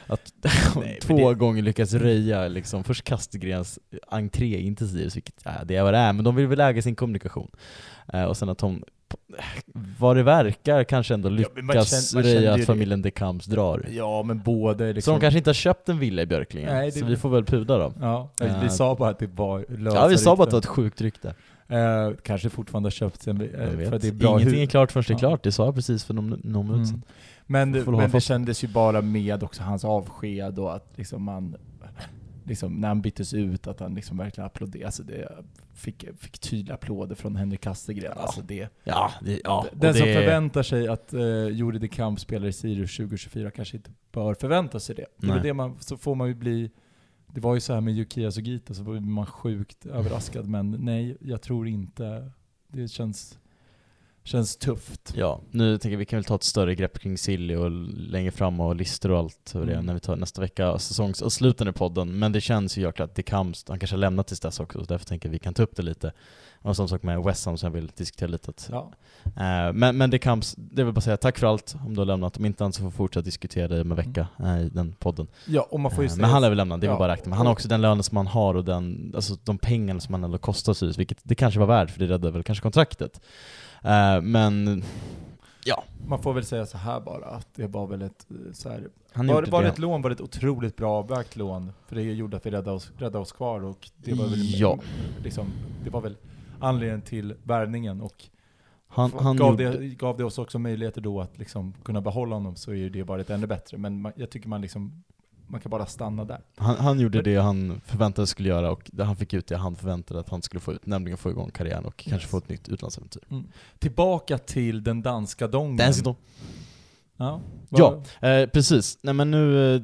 att
Nej,
två
det-
gånger lyckas röja liksom, först Kastergrens entré in till Sirius, vilket ja, det är vad det är, men de vill väl äga sin kommunikation. Eh, och sen att de, vad det verkar, kanske ändå
Ja, man
lyckas
känner- man
röja att familjen De Camps drar.
Ja, men både
Så
liksom...
de kanske inte har köpt en villa i Björklinge,
Nej, det-
så vi får väl puda dem.
Ja,
Eh,
vi sa bara att det var lösa
Ja vi sa bara att det var ett sjukt rykte.
Eh, kanske fortfarande har köpt sen, eh, för det är bra
Ingenting är klart förrän det är klart, det sa jag precis för någon, någon minut.
Mm. Men, men det
fast.
kändes ju bara med också hans avsked och att liksom man, liksom när han byttes ut, att han liksom verkligen applåderade. Alltså det fick, fick tydliga applåder från Henrik Kastegren.
Ja.
Alltså det,
Ja, det, ja.
den som
det-
förväntar sig att uh, Juri de Camp spelar i Sirius 2024 kanske inte bör förvänta sig det. det, det man, så får man ju bli det var ju så här med Yukiya Sugita, så blev man sjukt överraskad. Men nej, jag tror inte. Det känns, känns tufft.
Ja, nu tänker jag vi kan väl ta ett större grepp kring Silly och längre fram och listor och allt hur det är
Mm.
när vi tar nästa vecka säsongsavslutande i podden. Men det känns ju jäkla att det Camps, han kanske har lämnat tills dess också, så därför tänker jag vi kan ta upp det lite. Och som sagt med West Ham som jag vill diskutera lite.
Ja.
eh, men, men det Camps, det vill bara säga tack för allt om du har lämnat. Om inte annat så får vi fortsätta diskutera det om en vecka eh, i den podden.
ja, och man får
Eh,
säga...
Men han lär väl lämna, det
Ja.
bara räkna med. Han har också den lönen som han har och den, alltså de pengarna som han ändå kostar Sirius, vilket det kanske var värt för det räddade väl kanske kontraktet. Men
Man får väl säga så här bara, att det var väl ett så här,
han
var, var det
det.
ett lån var det ett otroligt bra avvägt lån. För det gjorde att vi räddade oss, räddade oss kvar och det var väl,
Ja.
liksom, det var väl anledningen till värvningen och
Han, han
gav,
gjorde,
det, gav det oss också möjligheter då att liksom kunna behålla honom så är det bara ett ännu bättre. Men man, jag tycker man liksom, man kan bara stanna där.
han, han gjorde
Men-
det han förväntade sig skulle göra och det han fick ut det han förväntade att han skulle få ut, nämligen få igång karriären och kanske
Yes.
få ett nytt utlandsäventyr.
Tillbaka till den danska dongen.
Dancing
Ja,
Ja. Eh, precis. Nej men nu, eh,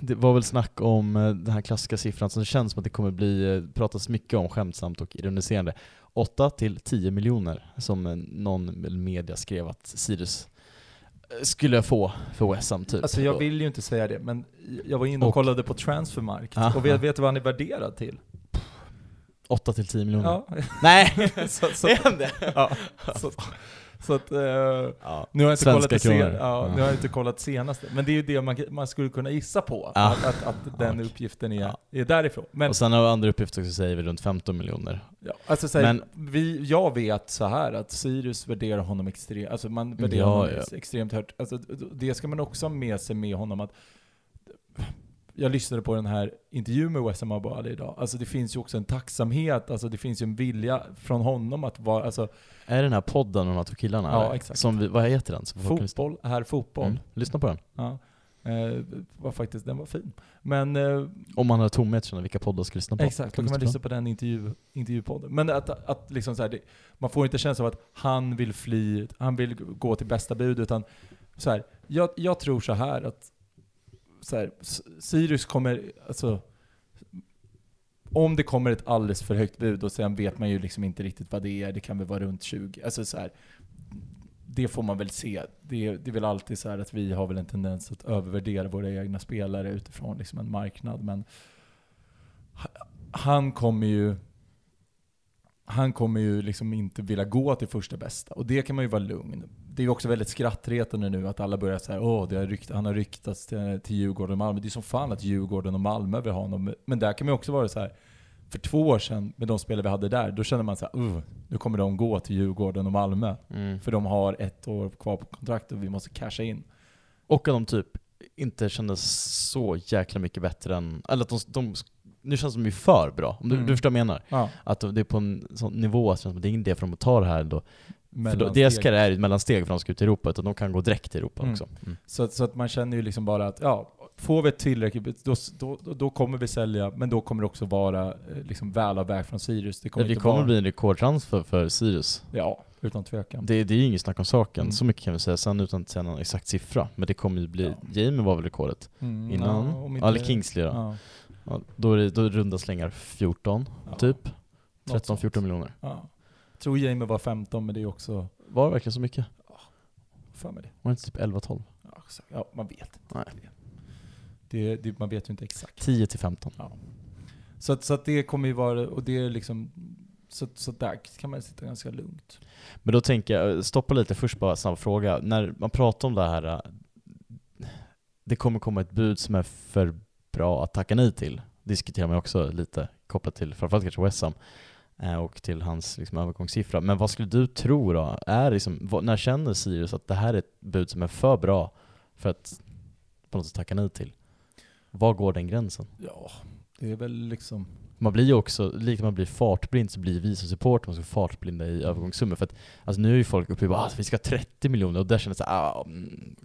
det var väl snack om eh, den här klassiska siffran som känns som att det kommer bli, eh, pratas mycket om skämtsamt och ironiserande. 8 till 10 miljoner som någon media skrev att Sirius skulle få för West Ham typ.
Alltså jag vill ju inte säga det, men jag var inne och,
Och-
kollade på Transfermarkt.
Aha.
Och vet, vet du vad han är värderad till?
8 till 10 miljoner.
Ja.
Nej!
så, så,
det?
ja, så, så att, eh,
Ja.
nu har jag inte
Svenska
kollat sen,
kronor.
ja,
Ja.
nu har jag inte kollat senaste. Men det är ju det man, man skulle kunna gissa på,
Ja.
att, att, att den
Ja.
uppgiften är,
Ja.
är därifrån. Men,
Och sen har andra uppgifter också säger vi runt 15 miljoner.
ja, alltså, så här,
Men-
vi, jag vet så här att Sirius värderar honom extremt, alltså man värderar
Ja,
honom
ja.
extremt högt. Alltså, det ska man också ha med sig med honom att jag lyssnade på den här intervjun med Wessam Abou Ali idag. Alltså det finns ju också en tacksamhet, alltså det finns ju en vilja från honom att vara, alltså
Är den här podden med de här två killarna?
Ja, exakt.
Som vi, vad heter den?
Fotboll är fotboll.
Mm. Lyssna på den.
Ja. Eh, var faktiskt, den var fin. Men eh,
Om man har tomhet känner vilka poddar ska lyssna på.
exakt, då kan man lyssna på den intervju, intervjupodden. Men att, att liksom så här, det, man får inte känslan av att han vill fly, han vill gå till bästa bud, utan så här, jag, jag tror så här att så här, Sirius kommer, alltså om det kommer ett alldeles för högt bud och sen vet man ju liksom inte riktigt vad det är, det kan väl vara runt 20, alltså så här, det får man väl se. Det, det är väl alltid så här att vi har väl en tendens att övervärdera våra egna spelare utifrån liksom en marknad, men han kommer ju han kommer ju liksom inte vilja gå till första bästa. Och det kan man ju vara lugn. Det är ju också väldigt skrattretande nu att alla börjar säga åh, det har rykt, han har ryktats till, till Djurgården och Malmö. Det är som fan att Djurgården och Malmö vill ha honom. Men där kan man ju också vara så här. för två år sedan med de spelare vi hade där, då kände man så här, uh, nu kommer de gå till Djurgården och Malmö.
Mm.
För de har ett år kvar på kontraktet och vi måste casha in.
Och att de typ inte kändes så jäkla mycket bättre än, eller att de, de nu känns de ju för bra, om du,
Mm.
du förstår vad jag menar?
Ja.
Att det är på en sån nivå att det det är ingen idé för dem att ta det här då. För då deras karriär är ett mellansteg för de ska ut i Europa, utan de kan gå direkt till Europa
Mm.
också. Mm.
Så, så att man känner ju liksom bara att, ja, får vi ett tillräckligt, då, då, då kommer vi sälja, men då kommer det också vara eh, liksom välavvägt från Sirius. Det kommer
Det
inte
kommer
vara,
bli en rekordtransfer för Sirius.
Ja, utan tvekan.
Det, det är ju inget snack om saken,
Mm.
så mycket kan vi säga sen utan att säga någon exakt siffra. Men det kommer ju bli,
Ja.
Jamie var väl rekordet
Mm,
innan?
ja, inte-
Eller Kingsley då.
Ja,
Ja, då är det då är det runda slängar 14,
ja,
typ.
något
13-14
sånt.
miljoner.
Ja. Tror Jamie var 15, men det är också,
Var det verkligen så mycket?
för mig det.
Var det inte typ 11-12?
Ja, exakt. ja man vet inte.
Nej.
Det, det, man vet ju inte exakt.
10 till 15.
Så att, så att det kommer ju vara, och det är liksom, Så, så där kan man sitta ganska lugnt.
Men då tänker jag, stoppa lite först bara, snabb fråga. När man pratar om det här, äh, det kommer komma ett bud som är för bra att tacka nej till. Diskuterar man också lite kopplat till framförallt kanske West Ham eh, och till hans liksom, övergångssiffra. Men vad skulle du tro då? Är liksom, när känner Sirius att det här är ett bud som är för bra för att på något sätt tacka nej till? Var går den gränsen?
Ja, det är väl liksom...
Man blir ju också, likt man blir fartblind så blir vi som supporter man ska fartblinda i övergångssummor. För att alltså nu är ju folk uppe i att ah, vi ska ha 30 miljoner och där känns det såhär, ah, mm,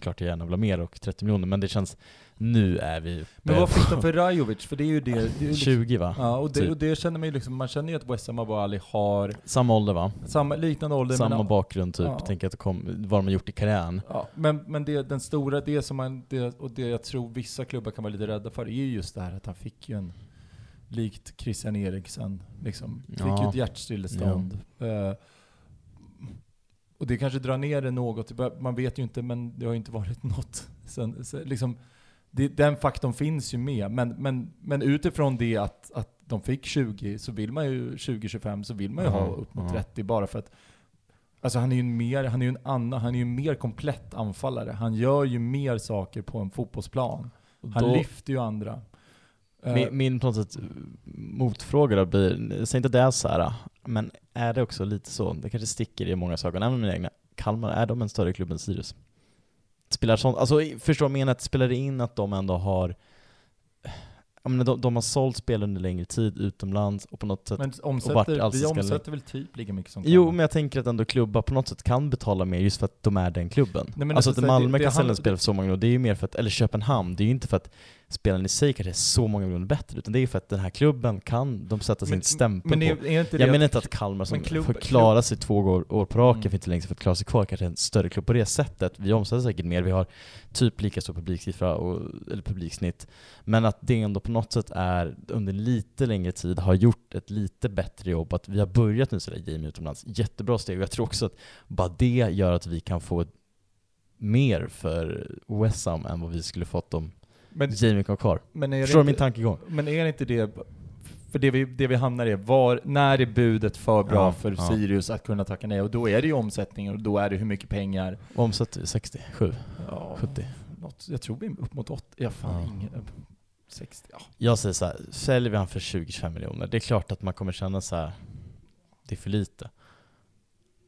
klart jag gärna vill ha mer och 30 miljoner, men det känns, nu är vi
Men vad fick de för Rajovic? För det är ju det, det är liksom,
20 va?
Ja, och det,
Typ.
och det känner man ju liksom, man känner ju att West Ham Ali har
Samma ålder va?
samma, liknande ålder.
Samma
men,
bakgrund typ,
Ja.
tänker att det kom, vad de har gjort i karriären.
ja, men, men det, den stora, det som man, det, och det jag tror vissa klubbar kan vara lite rädda för, är ju just det här att han fick ju en, likt Christian Eriksen, liksom, fick
Ja.
ju ett hjärtstillestånd. Eh, och det kanske drar ner det något, man vet ju inte, men det har ju inte varit något. Sen, sen, liksom, det, den faktorn finns ju med, men, men, men utifrån det att, att de fick 20, så vill man ju 20-25, så vill man ju ha
Ja,
upp mot
ja.
30 bara för att Alltså han är ju en mer, han är en annan, han är ju en mer komplett anfallare. Han gör ju mer saker på en fotbollsplan. Han
då-
lyfter ju andra. Eh,
Min, min på något sätt motfråga då blir, säg inte det är så här, men är det också lite så, det kanske sticker i många saker, även mina egna, Kalmar, är de en större klubb än Sirius? Spelar sånt, alltså förstår jag menar? Spelar det in att de ändå har, menar, de, de har sålt spel under längre tid utomlands och på något sätt
men omsätter, vi
allsvenskan
omsätter väl typ lika mycket som
Jo,
Kalmar.
men jag tänker att ändå klubbar på något sätt kan betala mer just för att de är den klubben.
Nej, men
alltså
det-
att
det-
Malmö
det
kan sälja spelare för så många miljoner, det är ju mer för att, eller Köpenhamn, det är ju inte för att spelaren i sig kanske är så många miljoner bättre, utan det är för att den här klubben kan de sätta sin
Men-
stämpel
men
på.
är, det
Jag menar inte att Kalmar som
klubb-
får klara sig två år, år på raken
Mm.
för inte länge sedan för att klara sig kvar kanske är en större klubb på det sättet. Vi omsätter säkert mer, vi har typ lika stor publiksiffra, och, eller publiksnitt. Men att det ändå på något sätt är, under lite längre tid, har gjort ett lite bättre jobb. Att vi har börjat nu sådär Jamie utomlands, jättebra steg. Och jag tror också att bara det gör att vi kan få mer för West Ham än vad vi skulle fått om
men,
Jamie kvar.
men det
Förstår du min tankegång?
Men är inte det, för det vi, det vi hamnar i, var, när är budet för bra
Ja,
för
ja.
Sirius att kunna tacka nej? Och då är det ju omsättningen och då är det hur mycket pengar.
Omsätter vi 60, 7,
Ja,
70?
något, jag tror vi är upp mot 80, ja fan
Ja.
ingen, 60, ja.
Jag säger så här, säljer vi han för 20-25 miljoner, det är klart att man kommer känna så här. det är för lite.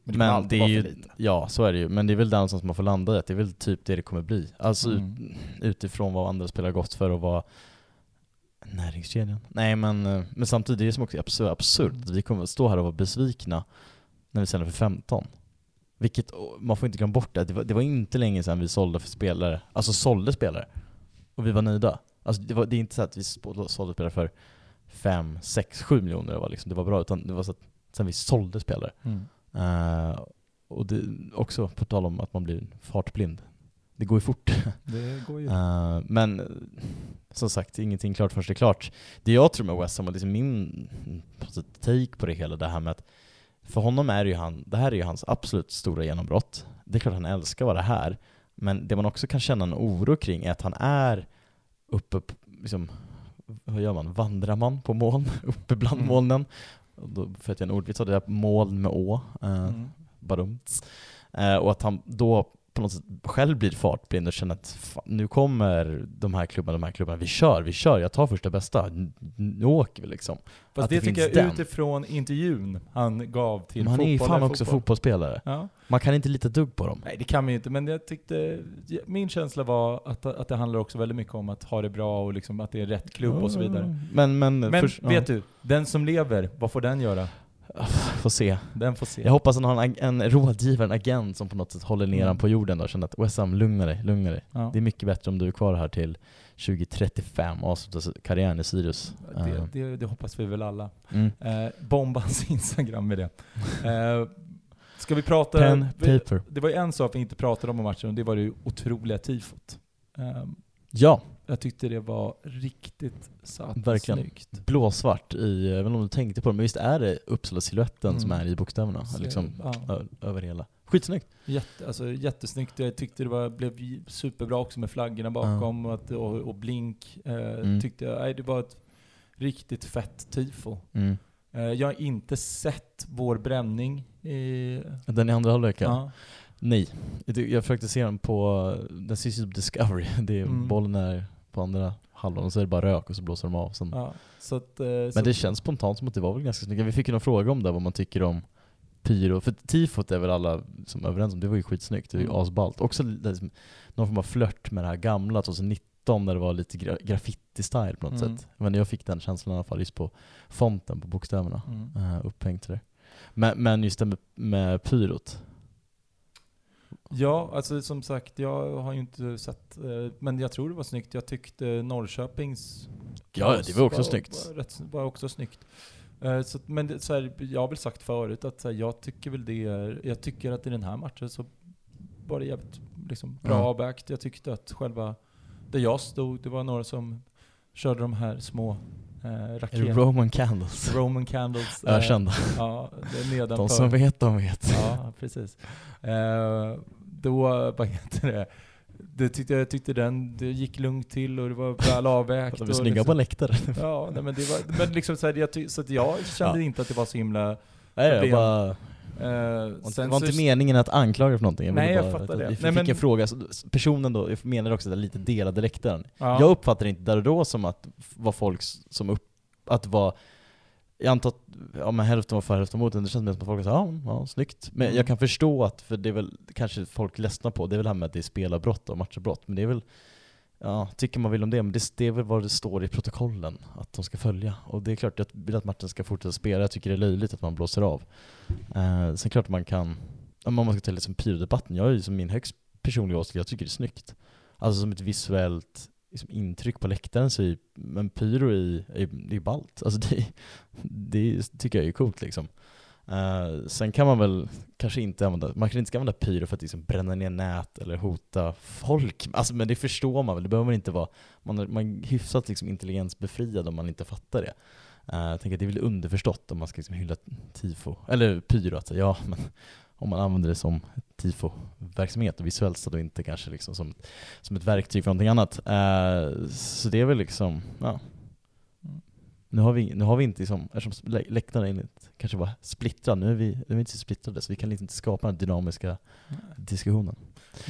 Men alltid
det är ju, ja så är det ju, men det är väl där någonstans man får landa i, att det är väl typ det det kommer bli. Alltså
Mm.
utifrån vad andra spelare gått för och vad näringskedjan. Nej men, eh, men samtidigt, är det som också absurt, absurt att vi kommer att stå här och vara besvikna när vi säljer för 15. Vilket, man får inte glömma bort det, det var, det var inte länge sedan vi sålde för spelare, alltså sålde spelare. Och vi var nöjda. Alltså det, var, det är inte så att vi sålde spelare för 5, 6, 7 miljoner det var, liksom, det var bra, utan det var så att sen vi sålde spelare.
Mm.
Eh, och det, också på tal om att man blir fartblind. Det går ju fort.
Det går ju.
Eh, men som sagt, ingenting klart förrän det är klart. Det jag tror med West Ham, och liksom min take på det hela, det här med att för honom är det ju han, det här är ju hans absolut stora genombrott. Det är klart han älskar att vara här, men det man också kan känna en oro kring är att han är uppe, på, liksom, vad gör man, vandrar man på moln, uppe bland
Mm.
molnen. Då för att jag en ordvits av det där moln med å. eh,
Mm.
badumts. Eh, och att han då på något sätt själv blir fartblind och känner att fan, nu kommer de här klubbarna, de här klubbarna, vi kör, vi kör, jag tar första bästa, nu åker vi liksom.
Fast
att
det,
det
tycker jag
den.
utifrån intervjun han gav till
Men han är ju
fotboll
fan också
fotboll.
fotbollsspelare.
Ja.
Man kan inte lita dugg på dem.
Nej det kan man ju inte, men jag tyckte, min känsla var att, att det handlar också väldigt mycket om att ha det bra och liksom att det är rätt klubb och så vidare.
Men, men,
Men
först- ja.
vet du, den som lever, vad får den göra?
Får se.
Den får se.
Jag hoppas han har en, en rådgivare, en agent som på något sätt håller ner
Mm.
på jorden och känner att West Ham, lugna dig, lugna dig.
Ja.
Det är mycket bättre om du är kvar här till 2035 och avslutar karriären i Sirius.
Det,
Eh,
det, det hoppas vi väl alla.
mm.
Eh, bomba hans Instagram med det. Eh, ska vi prata...
Pen,
vi,
paper.
det var ju en sak vi inte pratade om i matchen och det var det otroliga tifot. Eh,
Ja,
jag tyckte det var riktigt satt
Verkligen.
snyggt.
blåsvart i, jag vet inte om du tänkte på det, men visst är det Uppsala-siluetten
Mm.
som är i bokstäverna?
Så,
Liksom,
ja.
över hela. Skitsnyggt!
Jätte, alltså, jättesnyggt. Jag tyckte det var, blev superbra också med flaggorna bakom och, att, och, och blink. Eh,
Mm.
tyckte jag, nej, det var ett riktigt fett tifo.
Mm.
Eh, jag har inte sett vår bränning i...
Den i andra halvlek ja.
Ja.
Nej. Jag försökte se den på, den syns ju på Discovery. Det är,
Mm.
Bollen är på andra halvan och så är det bara rök och så blåser de av. Sen.
Ja, så att, eh, så
Men det känns spontant som att det var väl ganska snyggt. Vi fick ju någon fråga om det, vad man tycker om pyro. För tifot är väl alla som är överens om, det var ju skitsnyggt. Det är ju
Mm.
asballt. Också liksom, någon form av flört med det här gamla 2019 när det var lite gra- graffiti-style på något
Mm.
sätt. Men jag fick den känslan i alla fall just på fonten på bokstäverna.
Mm.
Uh, upphängt där. Men, men just det med, med pyrot.
Ja, alltså som sagt, jag har ju inte sett, eh, men jag tror det var snyggt. Jag tyckte Norrköpings
Ja, det var också snyggt.
Var, rätt, var också snyggt. Eh, Så, men så här, jag har väl sagt förut att så här, jag tycker väl det är, jag tycker att i den här matchen så var det jävligt liksom, bra
Ja.
avvägt. Jag tyckte att själva, där jag stod, det var några som körde de här små eh, raket...
Roman candles?
Roman candles. eh,
Ökända.
Ja, det är nedanför.
De som vet, de vet.
Ja, precis. Eh, då, vad heter det? Det tyckte, jag tyckte den, det gick lugnt till och det var väl avvägt.
De är snygga
liksom,
på läktaren.
Ja, nej, men det var, men liksom så, här, jag, så jag kände
Ja.
inte att det var så himla...
Nej, jag bara...
Eh,
Det var inte
så-
meningen att anklaga för någonting. ville
Nej, jag
bara,
fattar
att
det.
Vi
Nej,
fick
men-
en fråga, personen då jag menar också att det lite delade läktaren.
Ja.
Jag uppfattar inte där och då som att var folk som upp, att var jag antar att ja, men hälften var för hälften emot, det känns mer som att folk sa ja, ja, snyggt. Men
Mm.
jag kan förstå att, för det är väl kanske folk ledsnar på, det är väl det här med att det är spelarbrott och matcherbrott, men det är väl Ja, tycker man vill om det, men det, det är väl vad det står i protokollen att de ska följa. Och det är klart, jag vill att matchen ska fortsätta spela, jag tycker det är löjligt att man blåser av. Eh, sen klart man kan, om man ska ta liksom pyrodebatten, jag är ju som min högst personliga åsikt, jag tycker det är snyggt. Alltså som ett visuellt liksom, intryck på läktaren så är men pyro i, är, i balt. ballt. Alltså det, det tycker jag är coolt liksom. Uh, sen kan man väl kanske inte använda, man kanske inte ska använda pyro för att liksom bränna ner nät eller hota folk. Alltså, men det förstår man väl, det behöver man inte vara, man är, man är hyfsat liksom intelligensbefriad om man inte fattar det. Uh, jag tänker att det är väl underförstått om man ska liksom hylla tifo, eller pyro, att ja men om man använder det som tifo-verksamhet och visuellt så då inte kanske liksom som, som ett verktyg för någonting annat. Uh, så det är väl liksom, ja.
Uh
nu har vi, nu har vi inte liksom, eftersom lä- läktaren enligt kanske var splittrad, nu är vi, nu är vi inte splittrade så vi kan liksom inte skapa den dynamiska diskussionen.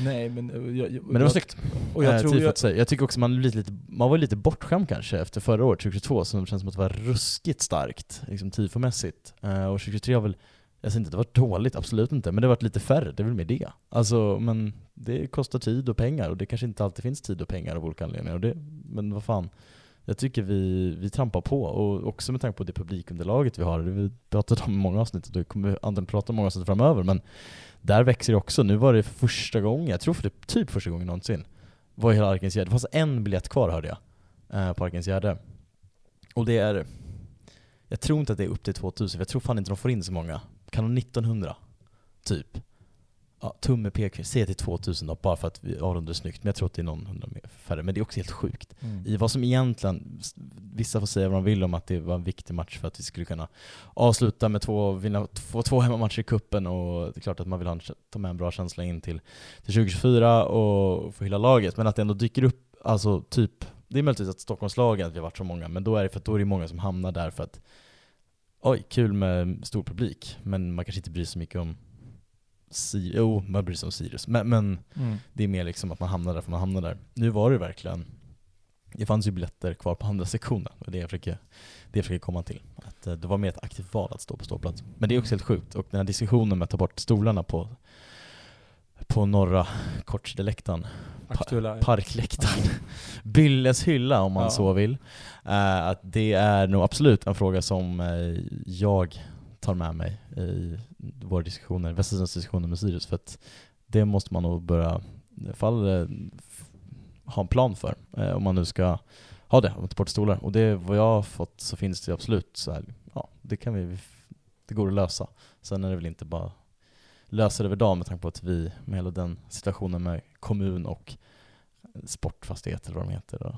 Nej, men... eh, Jag, jag,
Men det var snyggt.
Och jag
eh,
tror jag,
säger. jag tycker också man, är lite, man var lite bortskämd kanske efter förra året, 2022, som känns som att det var ruskigt starkt, liksom tifomässigt. Eh, och 2023 har väl, jag säger inte att det var dåligt, absolut inte, men det har varit lite färre, det är väl mer det. Alltså, men det kostar tid och pengar, och det kanske inte alltid finns tid och pengar av olika anledningar. Och det, men vad fan, jag tycker vi, vi trampar på, och också med tanke på det publikunderlaget vi har, Vi har vi pratat om i många avsnitt, och det kommer vi antagligen prata om många avsnitt framöver, men där växer det också. Nu var det första gången, jag tror för det typ första gången någonsin, var hela Arkens Gärde. Det fanns en biljett kvar hörde jag, eh, på Arkens Gärde. Och det är, jag tror inte att det är upp till 2000, för jag tror fan inte de får in så många. Kan de 1900? Typ. Ja, tumme pekfingret, säg till 2000 då, bara för att vi avrundar det snyggt. Men jag tror att det är någon hundra färre. Men det är också helt sjukt.
mm.
I vad som egentligen, vissa får säga vad de vill om att det var en viktig match för att vi skulle kunna avsluta med två, vinna två, två hemmamatcher i kuppen och det är klart att man vill ha en, ta med en bra känsla in till, till 2024 och få hylla laget. Men att det ändå dyker upp, alltså typ, det är möjligtvis att Stockholmslagen, att vi har varit så många, men då är det för att då är det många som hamnar där för att oj, kul med stor publik, men man kanske inte bryr sig så mycket om Si- Jo, man bryr sig om Sirius, men, men
Mm.
det är mer liksom att man hamnar där för man hamnar där. Nu var det verkligen, det fanns ju biljetter kvar på andra sektionen, och det jag försöker, det jag försöker komma till. Att eh, det var mer ett aktivt val att stå på ståplats. Men det är också helt sjukt, och den här diskussionen med att ta bort stolarna på, på norra Kortsideläktaren,
Aktuella.
parkläktaren, Bylles hylla om man
Ja.
så vill. Eh, att det är nog absolut en fråga som eh, jag tar med mig i våra diskussioner, Västersunds diskussioner med Sirius, för att det måste man nog börja, fall eh, ha en plan för, eh, om man nu ska ha det, om ta bort stolar. Och det, vad jag har fått så finns det absolut så här, ja, det kan vi, det går att lösa. Sen är det väl inte bara lösa det över dagen med tanke på att vi, med hela den situationen med kommun och sportfastigheter eller vad de heter, och det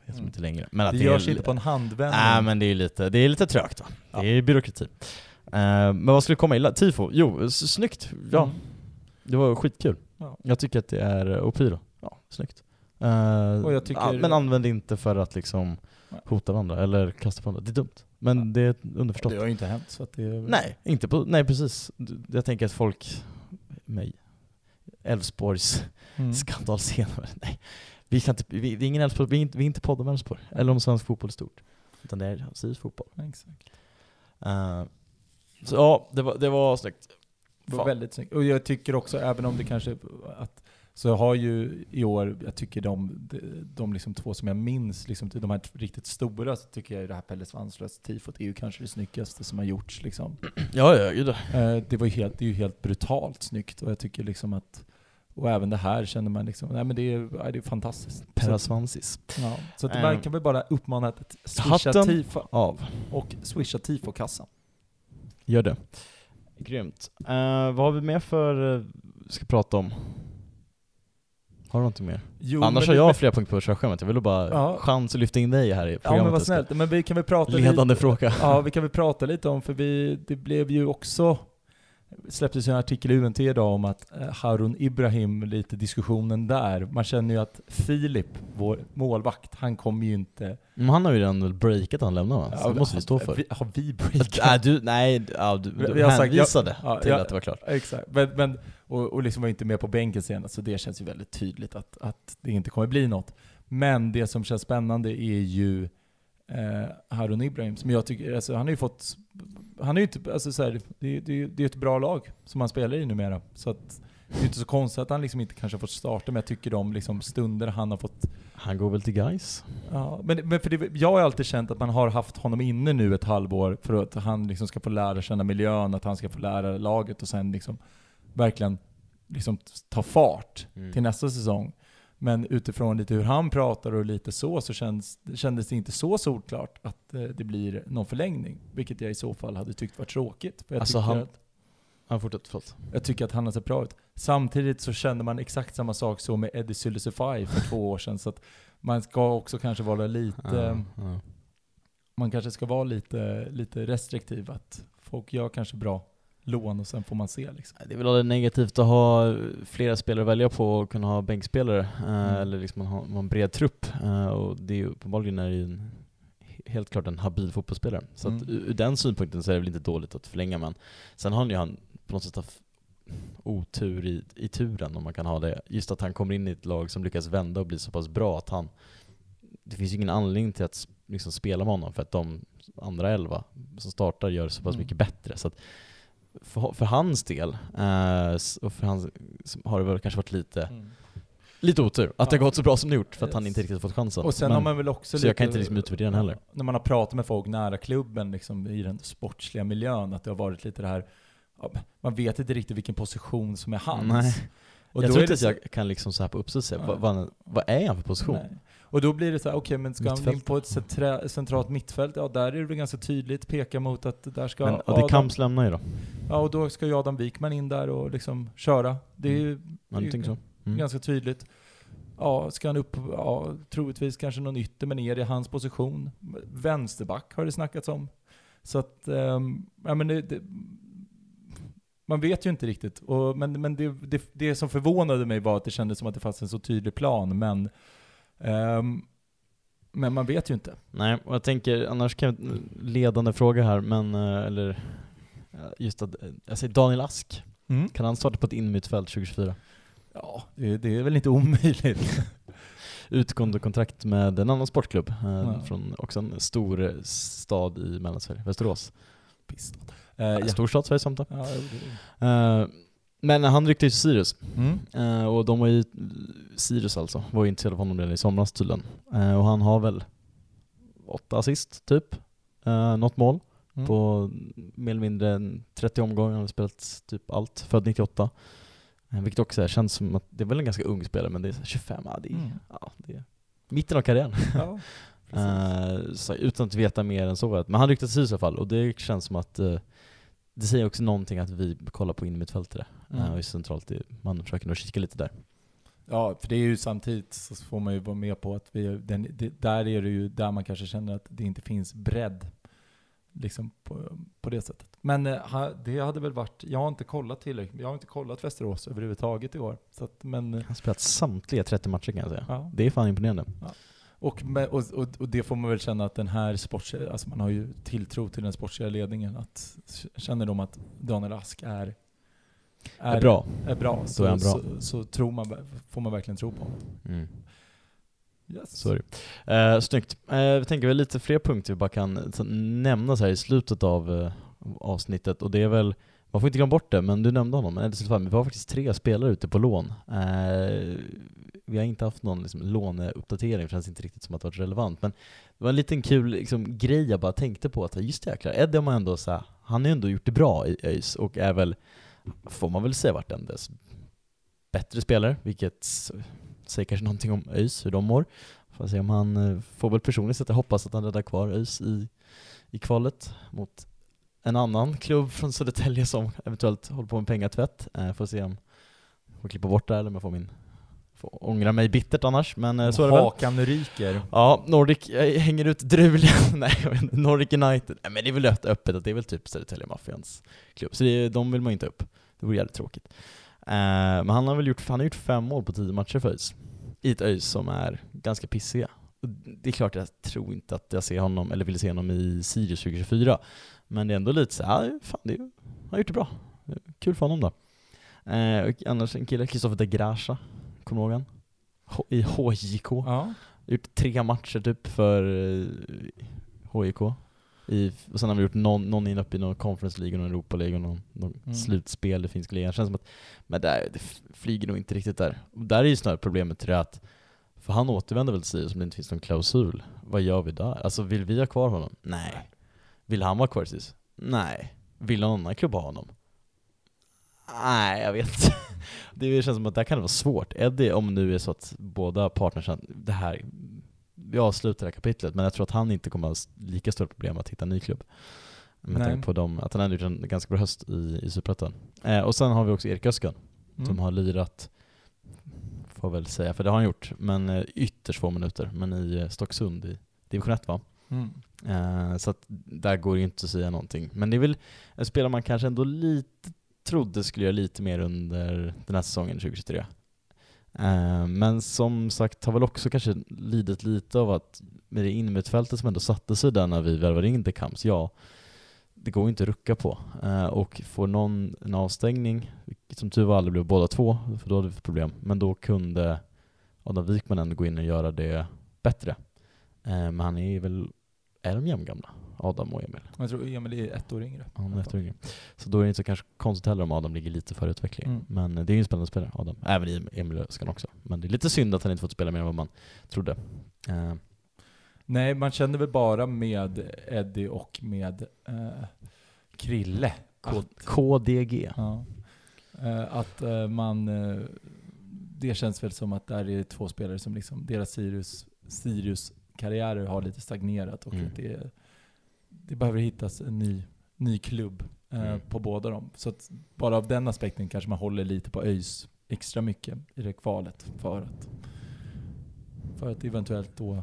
heter de
Mm.
inte längre. Men att
Det
är
görs
li-
inte på en handvändning.
Nej men det är lite, det är lite trögt va?
Ja.
Det är byråkrati. Eh, men vad skulle komma illa? Tifo? Jo, snyggt. Ja,
Mm.
det var skitkul.
Ja.
Jag tycker att det är, och pyro, ja, snyggt.
Jag tycker-
ja, men använd inte för att liksom hota varandra eller kasta på varandra. Det är dumt. Men det är underförstått.
Det har ju inte hänt så att det är...
Nej, inte på, nej precis. Jag tänker att folk, mig, Elfsborgs
Mm.
skandalscener. Nej, vi kan inte, vi, det är ingen Elfsborg, vi är inte, vi är inte podd om Elfsborg, eller om svensk fotboll i stort. Utan det är Sirius fotboll.
Exakt.
Eh, så ja, det var, det var snyggt.
Det var
Fan.
väldigt snyggt. Och jag tycker också, även om det kanske att så har ju i år, jag tycker de, de, de liksom två som jag minns, liksom, de här riktigt stora, så tycker jag det här Pelle Svanslös tifot är ju kanske det snyggaste som har gjorts. Liksom.
Ja, ja, gud.
Eh, det, var ju helt, det är ju helt brutalt snyggt och jag tycker liksom att, och även det här känner man liksom, nej men det är, det är fantastiskt.
Perasvansis.
ja, så att man kan väl bara uppmana att swisha
Hatten
tifo
Av.
och swisha tifokassan.
Gör det. Grymt. Eh, vad har vi mer för, uh, ska prata om? Har du någonting mer?
Jo,
Annars har jag
men-
flera punkter på körschemat. Jag vill bara
Ja.
chans att lyfta in dig här i
Ja
programmet.
men vad snällt, men vi kan väl prata
Ledande
lite,
fråga.
Ja, vi kan väl prata lite om, för vi, det blev ju också, släpptes ju en artikel i UNT idag om att eh, Harun Ibrahim, lite diskussionen där. Man känner ju att Filip, vår målvakt, han kommer ju inte...
Men han har ju redan breakat han lämnar va? Så det måste vi stå för.
Vi, har vi breakat?
Nej, du, nej, ja, du, du
vi har sagt-
hänvisade
ja,
till
ja.
att det var klart.
Exakt, men, men, och, och liksom var inte med på bänken senast, så det känns ju väldigt tydligt att, att det inte kommer bli något. Men det som känns spännande är ju eh, Harun Ibrahim, som jag tycker, alltså han har ju fått, han är inte, alltså så här, det, det, det är ett bra lag som han spelar i numera. Så att det är inte så konstigt att han liksom inte kanske har fått starta, men jag tycker de liksom stunder han har fått
Han går väl till guys.
Ja, men, men för det, jag har alltid känt att man har haft honom inne nu ett halvår för att han liksom ska få lära känna miljön, att han ska få lära laget och sen liksom verkligen liksom ta fart
Mm.
till nästa säsong. Men utifrån lite hur han pratar och lite så, så känns, kändes det inte så solklart att eh, det blir någon förlängning. Vilket jag i så fall hade tyckt var tråkigt. För jag,
Alltså han-
att,
Han fortsätter, förlåt.
jag tycker att han har sett bra ut. Samtidigt så kände man exakt samma sak så med Eddie Sylisify för två år sedan. Så att man ska också kanske vara lite...
Ja, ja.
man kanske ska vara lite, lite restriktiv. Att folk gör kanske bra lån och sen får man se. Liksom.
Det är väl aldrig negativt att ha flera spelare att välja på och kunna ha bänkspelare, eh,
Mm.
eller liksom har en bred trupp. eh, och det är ju uppenbarligen är en, helt klart en habil fotbollsspelare. Så att
Mm.
ur ur den synpunkten så är det väl inte dåligt att förlänga, men sen har ju han på något sätt haft otur i, i turen, om man kan ha det. Just att han kommer in i ett lag som lyckas vända och bli så pass bra att han det finns ju ingen anledning till att liksom spela med honom för att de andra elva som startar gör så pass
Mm.
mycket bättre. Så att för, för hans del, eh, och för hans, har det väl kanske varit lite, lite otur att det har gått så bra som det gjort för att han inte riktigt har fått chansen.
Och sen
Men-
har man väl också
så jag kan inte liksom utvärdera den heller.
När man har pratat med folk nära klubben liksom, i den sportsliga miljön, att det har varit lite det här, man vet inte riktigt vilken position som är hans.
Nej.
Och
jag tror inte
det
att jag kan liksom så här på uppstuds säga,
Ja.
vad, vad, vad är han för position?
Nej. Och då blir det så här, okej men ska han in
Mittfält.
på ett centra- centralt mittfält, ja där är det ganska tydligt, peka mot att där ska
Men, och det
Adam,
Kamps lämnar ju då.
ja och då ska ju Adam Wikman in där och liksom köra. Det är ju
Ja,
det är ju
så? Mm.
ganska tydligt. Ja, ska han upp, ja, troligtvis kanske någon ytter, men är det hans position? Vänsterback har det snackats om. Så att, ehm, ja men det, det, man vet ju inte riktigt. Och, men men det, det, det som förvånade mig var att det kändes som att det fanns en så tydlig plan, men ehm, men man vet ju inte.
Nej, och jag tänker, annars kan jag, ledande fråga här, men, eh, eller, eh, just att, eh, jag säger Daniel Ask, kan han starta på ett innermittfält 2024?
Ja, det, det är väl inte omöjligt.
Utgående kontrakt med en annan sportklubb,
Ja.
från också en stor stad i Mellansverige, Västerås.
Pissat. Eh,
Ja.
ja.
Stor stad, Sverige samt
Ja,
Men han ryckte ju till Sirius,
mm.
Eh, och de var ju, Sirius alltså, var ju intresserade av honom redan i somras tydligen. Eh, och han har väl åtta assist, typ. Uh, något mål
Mm.
på mer eller mindre än 30 omgångar, han har spelat typ allt, född 98. Eh, vilket också är, känns som att, det är väl en ganska ung spelare, men det är så här 25, ja det är,
Mm.
ja, det är mitten av karriären.
Ja,
så, utan att veta mer än så. Men han ryckte till Sirius i alla fall, och det känns som att det säger också någonting att vi kollar på innermittfältare.
Mm.
Mm. och centralt, man försöker nog kika lite där.
Ja, för det är ju samtidigt så får man ju vara med på att vi, den, det, där är det ju där man kanske känner att det inte finns bredd. Liksom på, på det sättet. Men eh, det hade väl varit, jag har inte kollat tillräckligt, jag har inte kollat Västerås överhuvudtaget i år. Så att, men, eh,
Han har spelat samtliga 30 matcher kan jag säga.
ja.
Det är fan imponerande.
Och, med, och, och, och det får man väl känna att den här sports, alltså man har ju tilltro till den sportsliga ledningen. Att känner de att Daniel Ask är,
är, bra,
är bra,
så, är bra.
så, så tror man, får man verkligen tro på honom.
Mm.
Yes.
Är det. Eh, snyggt. Eh, vi tänker väl lite fler punkter vi bara kan nämna så här i slutet av eh, avsnittet och det är väl man får inte glömma bort det, men du nämnde honom. Men vi har faktiskt tre spelare ute på lån. Eh, vi har inte haft någon liksom, låneuppdatering, för det känns inte riktigt som att det varit relevant. Men det var en liten kul liksom, grej jag bara tänkte på, att just det jäklar, Eddie har man ändå så här, han har ju ändå gjort det bra i ÖIS och är väl, får man väl säga, vart en dess bättre spelare, vilket säger kanske någonting om ÖIS, hur de mår. Får se om han, eh, får väl personligt sett hoppas att han räddar kvar ÖIS i, i kvalet mot en annan klubb från Södertälje som eventuellt håller på med pengatvätt. Eh, får se om jag får klippa bort det här eller om jag får min Får ångra mig bittert annars, men eh, så är det väl.
Hakan ryker.
Ja, Nordic jag hänger ut Drulian, nej Nordic United. Nej men det är väl öppet att det är väl typ Södertälje Maffians klubb, så det, de vill man inte upp. Det vore jävligt tråkigt. Uh, men han har väl gjort, han har gjort fem mål på tio matcher för ÖIS. I ett ÖIS som är ganska pissiga. Det är klart jag tror inte att jag ser honom, eller vill se honom i Sirius 2024. Men det är ändå lite så ja, fan det är, han har gjort det bra. Kul för honom då. Eh, annars en kille, Kristoffer de Gracia, kommer du ihåg han? I HJK.
Ja.
Gjort tre matcher typ för HJK. Eh, I, och sen har vi gjort någon, någon in upp i någon Conference League, någon Europa League och någon, någon mm. slutspel i finska ligan. Känns som att, men där, det flyger nog inte riktigt där. Och där är ju snarare problemet till det att, för han återvänder väl till Sirius om det inte finns någon klausul. Vad gör vi där? Alltså vill vi ha kvar honom? Nej. Vill han vara kvar SIS? Nej. Vill någon annan klubb ha honom? Nej, jag vet inte. Det känns som att det kan vara svårt. Eddie, om nu är så att båda partners, det här, vi avslutar det här kapitlet, men jag tror att han inte kommer ha lika stora problem att hitta en ny klubb. Med tanke på dem, att han ändå gjort en ganska bra höst i, i Superettan. Eh, och sen har vi också Erik Öskan, mm. som har lirat, får väl säga, för det har han gjort, men eh, ytterst få minuter, men i eh, Stocksund i division 1 va? Mm. Uh, så att där går det inte att säga någonting. Men det är väl en spelare man kanske ändå lite trodde skulle göra lite mer under den här säsongen 2023. Eh, men som sagt har väl också kanske lidit lite av att med det innermittfältet som ändå satte sig där när vi värvade in Decams, ja, det går ju inte att rucka på. Eh, och får någon en avstängning, som tur var aldrig blev båda två, för då hade vi problem, men då kunde Adam Wikman ändå gå in och göra det bättre. Eh, men han är väl är de jämngamla? Adam och Emil?
Jag tror Emil är ett år yngre.
Han är ett år yngre. Så då är det inte så kanske konstigt heller om Adam ligger lite före utvecklingen. Mm. Men det är ju en spännande spelare, Adam. Även Emil Öskan också. Men det är lite synd att han inte fått spela mer än vad man trodde. Uh.
Nej, man kände väl bara med Eddie och med uh, Krille.
K KDG.
Ja. Uh, att man... det känns väl som att där är två spelare som liksom, deras Sirius, Sirius karriärer har lite stagnerat och mm. det, det behöver hittas en ny, ny klubb eh, mm. på båda dem. Så bara av den aspekten kanske man håller lite på ÖIS extra mycket i det kvalet för att, för att eventuellt då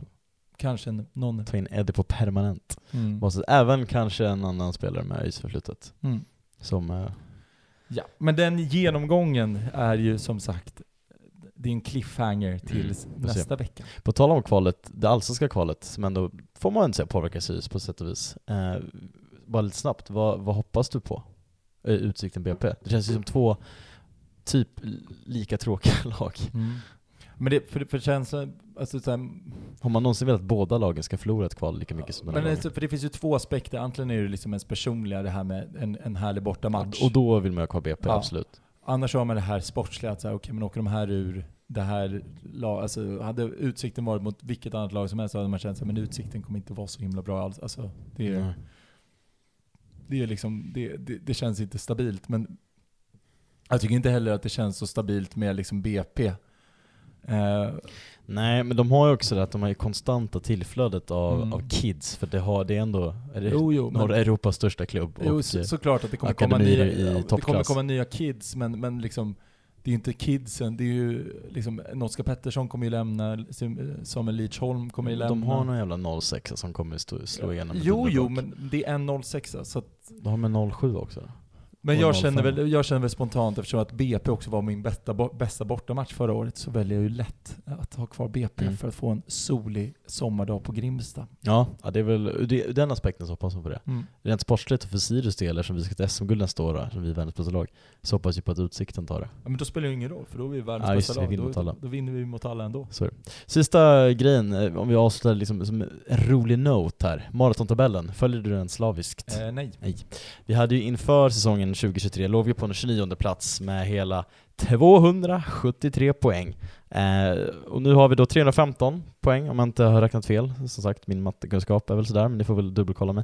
kanske någon...
Ta in Eddie på permanent. Mm. Måste, även kanske en annan spelare med ÖIS förflutet. Mm. Som... Eh,
ja, men den genomgången är ju som sagt det är en cliffhanger till mm, nästa vecka.
På tal om kvalet, det allsvenska kvalet, som ändå, får man inte säga, påverkar Sirius på sätt och vis. Eh, bara lite snabbt, vad, vad hoppas du på? Eh, Utsikten BP. Det känns ju som två typ lika tråkiga lag. Mm.
Men det, för, för känns, alltså så här,
Har man någonsin velat att båda lagen ska förlora ett kval lika mycket som den
men det, för det finns ju två aspekter. Antingen är det liksom ens personliga, det här med en, en härlig bortamatch.
Och då vill man ha kvar BP, ja. absolut.
Annars har man det här sportsliga, att säga, okay, men åker de här ur det här alltså hade Utsikten varit mot vilket annat lag som helst så hade man känt att Utsikten kommer inte vara så himla bra alls. Alltså, det, är, det, är liksom, det, det, det, känns inte stabilt. Men jag tycker inte heller att det känns så stabilt med liksom BP.
Eh, Nej, men de har ju också det att de har ju konstanta tillflödet av, mm. av kids, för det, har, det är ändå är det jo, jo, norra Europas största klubb.
Jo, och så, såklart att det kommer komma nya, i det kommer komma nya kids, men, men liksom det är inte kidsen, det är ju liksom, Noska Pettersson kommer ju lämna, Samuel Leachholm kommer ju lämna.
De har någon jävla 06 som kommer stå, slå igenom.
Jo, jo, men det är en 06 så att...
De har med 07 också.
Men jag
05.
känner, väl, jag känner väl spontant, eftersom att BP också var min bästa, bästa bortamatch förra året, så väljer jag ju lätt att ha kvar BP
Mm.
för att få en solig sommardag på Grimsta.
Ja, ja det är väl det- den aspekten så hoppas man på det.
Mm.
Rent sportsligt och för Sirius del, eftersom vi ska till SM-guld nästa år, som vi är världens bästa lag, så hoppas vi på att Utsikten tar det.
Ja, men då spelar det ju ingen roll, för då är vi världens
Ja,
bästa lag. Då,
alla.
då vinner vi mot alla ändå.
Det. Sista grejen, eh, om vi avslutar liksom som en rolig note här. Maratontabellen, följer du den slaviskt?
Eh, nej.
Vi hade ju inför säsongen 2023, låg vi på en 29 plats med hela 273 poäng. Eh, och nu har vi då 315 poäng om jag inte har räknat fel. Som sagt, min mattekunskap är väl sådär, men ni får väl dubbelkolla mig.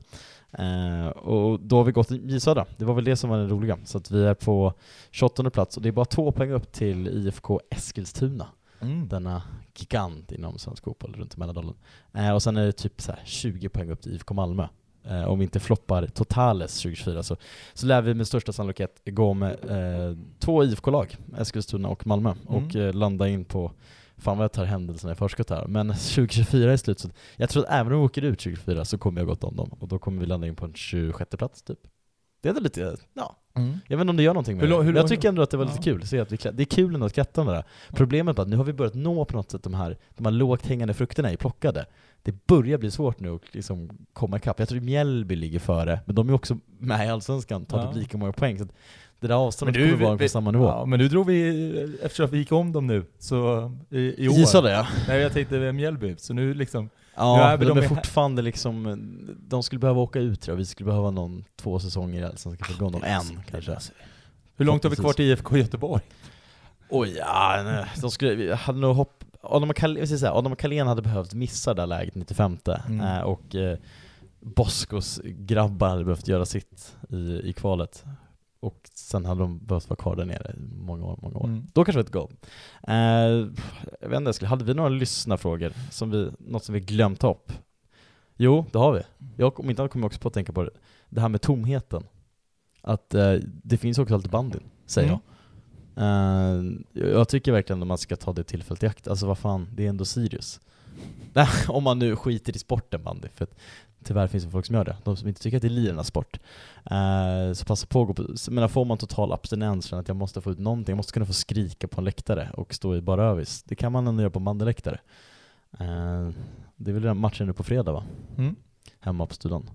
Eh, och då har vi gått i Södra, det var väl det som var det roliga. Så att vi är på 28 plats och det är bara två poäng upp till IFK Eskilstuna
Mm.
denna gigant inom svensk fotboll runt Mälardalen. Eh, och sen är det typ så här 20 poäng upp till IFK Malmö. Eh, om vi inte floppar totales 2024 så, så lär vi med största sannolikhet gå med eh, två IFK-lag, Eskilstuna och Malmö, och eh, landa in på Fan vad jag tar händelserna i förskott här, men 2024 är slut så jag tror att även om vi åker ut 2024 så kommer jag gått om dem, och då kommer vi landa in på en 26 plats typ. Det är ändå lite, ja,
Mm.
jag vet inte om det gör någonting med
Hur
det.
hur
Men jag tycker ändå att det var lite
Ja.
kul, att vi, det är kul ändå att kratta med det där. Problemet är att nu har vi börjat nå på något sätt de här, de här lågt hängande frukterna är plockade. Det börjar bli svårt nu att liksom komma ikapp. Jag tror Mjällby ligger före, men de är också med i Allsvenskan, tar
Ja.
typ lika många poäng. Så att det där avståndet
du,
kommer vara
vi-
på samma nivå.
Ja, men nu drog vi, eftersom att vi gick om dem nu, så i, i år.
Gissa det ja.
Nej jag tänkte Mjällby, så nu liksom, Nu
Ja,
är
men de
de
är fortfarande liksom, de skulle behöva åka ut tror jag. Vi skulle behöva någon, två säsonger i Allsvenskan för att gå någon, en kanske.
hur långt har vi kvar till IFK Göteborg?
Oj, ja, nej. de skulle, vi hade nog hopp... Adam och säga, Adam Carlén hade behövt missa det här läget 95
Mm.
eh, och eh, Boskos grabbar hade behövt göra sitt i, i kvalet. Och sen hade de behövt vara kvar där nere i många år, många år.
Mm.
Då kanske det var ett. Eh, jag vet inte, Eskil, hade vi några lyssnarfrågor? Som vi, något som vi glömt upp? Jo, det har vi. Jag, om inte annat kommer jag också på att tänka på det, det här med tomheten. Att eh, det finns också alltid bandyn, säger
Mm.
jag. Eh, jag tycker verkligen att man ska ta det tillfället i akt. Alltså vad fan, det är ändå Sirius. Om man nu skiter i sporten bandy, för att tyvärr finns det folk som gör det. De som inte tycker att det är lirarnas sport. Eh, så passa på att gå på, men får man total abstinens, känner att jag måste få ut någonting, jag måste kunna få skrika på en läktare och stå i bara övis. Det kan man ändå göra på en bandyläktare. Eh, det är väl den matchen nu på fredag va?
Mm.
Hemma på studion.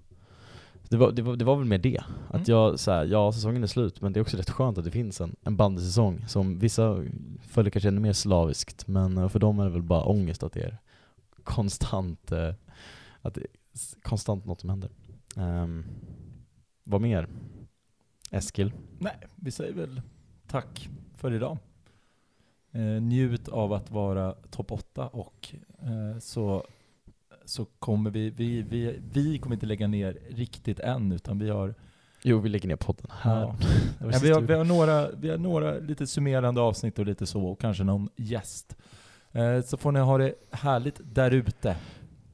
Det var, det, var, det var väl mer det. Att
Mm.
jag, så här, ja säsongen är slut, men det är också rätt skönt att det finns en, en bandysäsong som vissa följer kanske ännu mer slaviskt, men eh, för dem är det väl bara ångest att det är konstant, eh, att det är s- konstant något som händer. Um, vad mer? Eskil?
Nej, vi säger väl tack för idag. Eh, njut av att vara topp 8 och eh, så, så kommer vi, vi, vi, vi kommer inte lägga ner riktigt än utan vi har,
Jo, vi lägger ner podden här.
Ja. Ja, vi, har,
vi-
har några, vi har några lite summerande avsnitt och lite så och kanske någon gäst. Eh, så får ni ha det härligt där ute.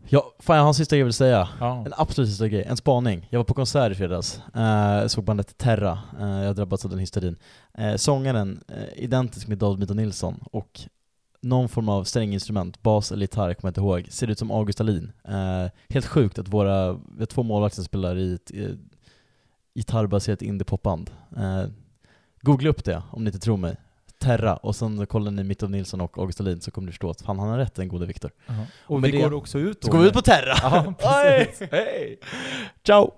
Ja, fan jag har en sista grej jag vill säga.
Ja.
En absolut sista grej, en spaning. Jag var på konsert i fredags, eh, såg bandet Terra, eh, jag har drabbats av den hysterin. Eh, sångaren, eh, identisk med David Mito Nilsson, och någon form av stränginstrument, bas eller gitarr, kommer jag inte ihåg, ser ut som August Alin. Eh, helt sjukt att våra, vi har två målvakter som spelar i ett eh, gitarrbaserat indiepopband. Eh, googla upp det om ni inte tror mig. Terra, och sen kollar ni Mito Nilsson och August Alin så kommer ni förstå att fan han har rätt den gode Viktor.
Jaha. Och
med
vi
det-
går också ut då.
Så går vi ut på Terra!
Ja, precis. Hej!
Ciao!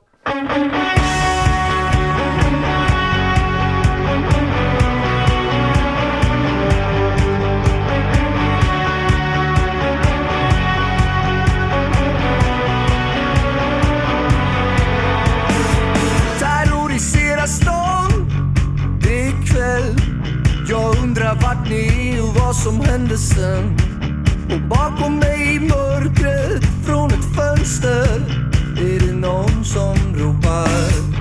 Vad som hände sen. Och bakom mig i mörkret från ett fönster. Är det någon som ropar?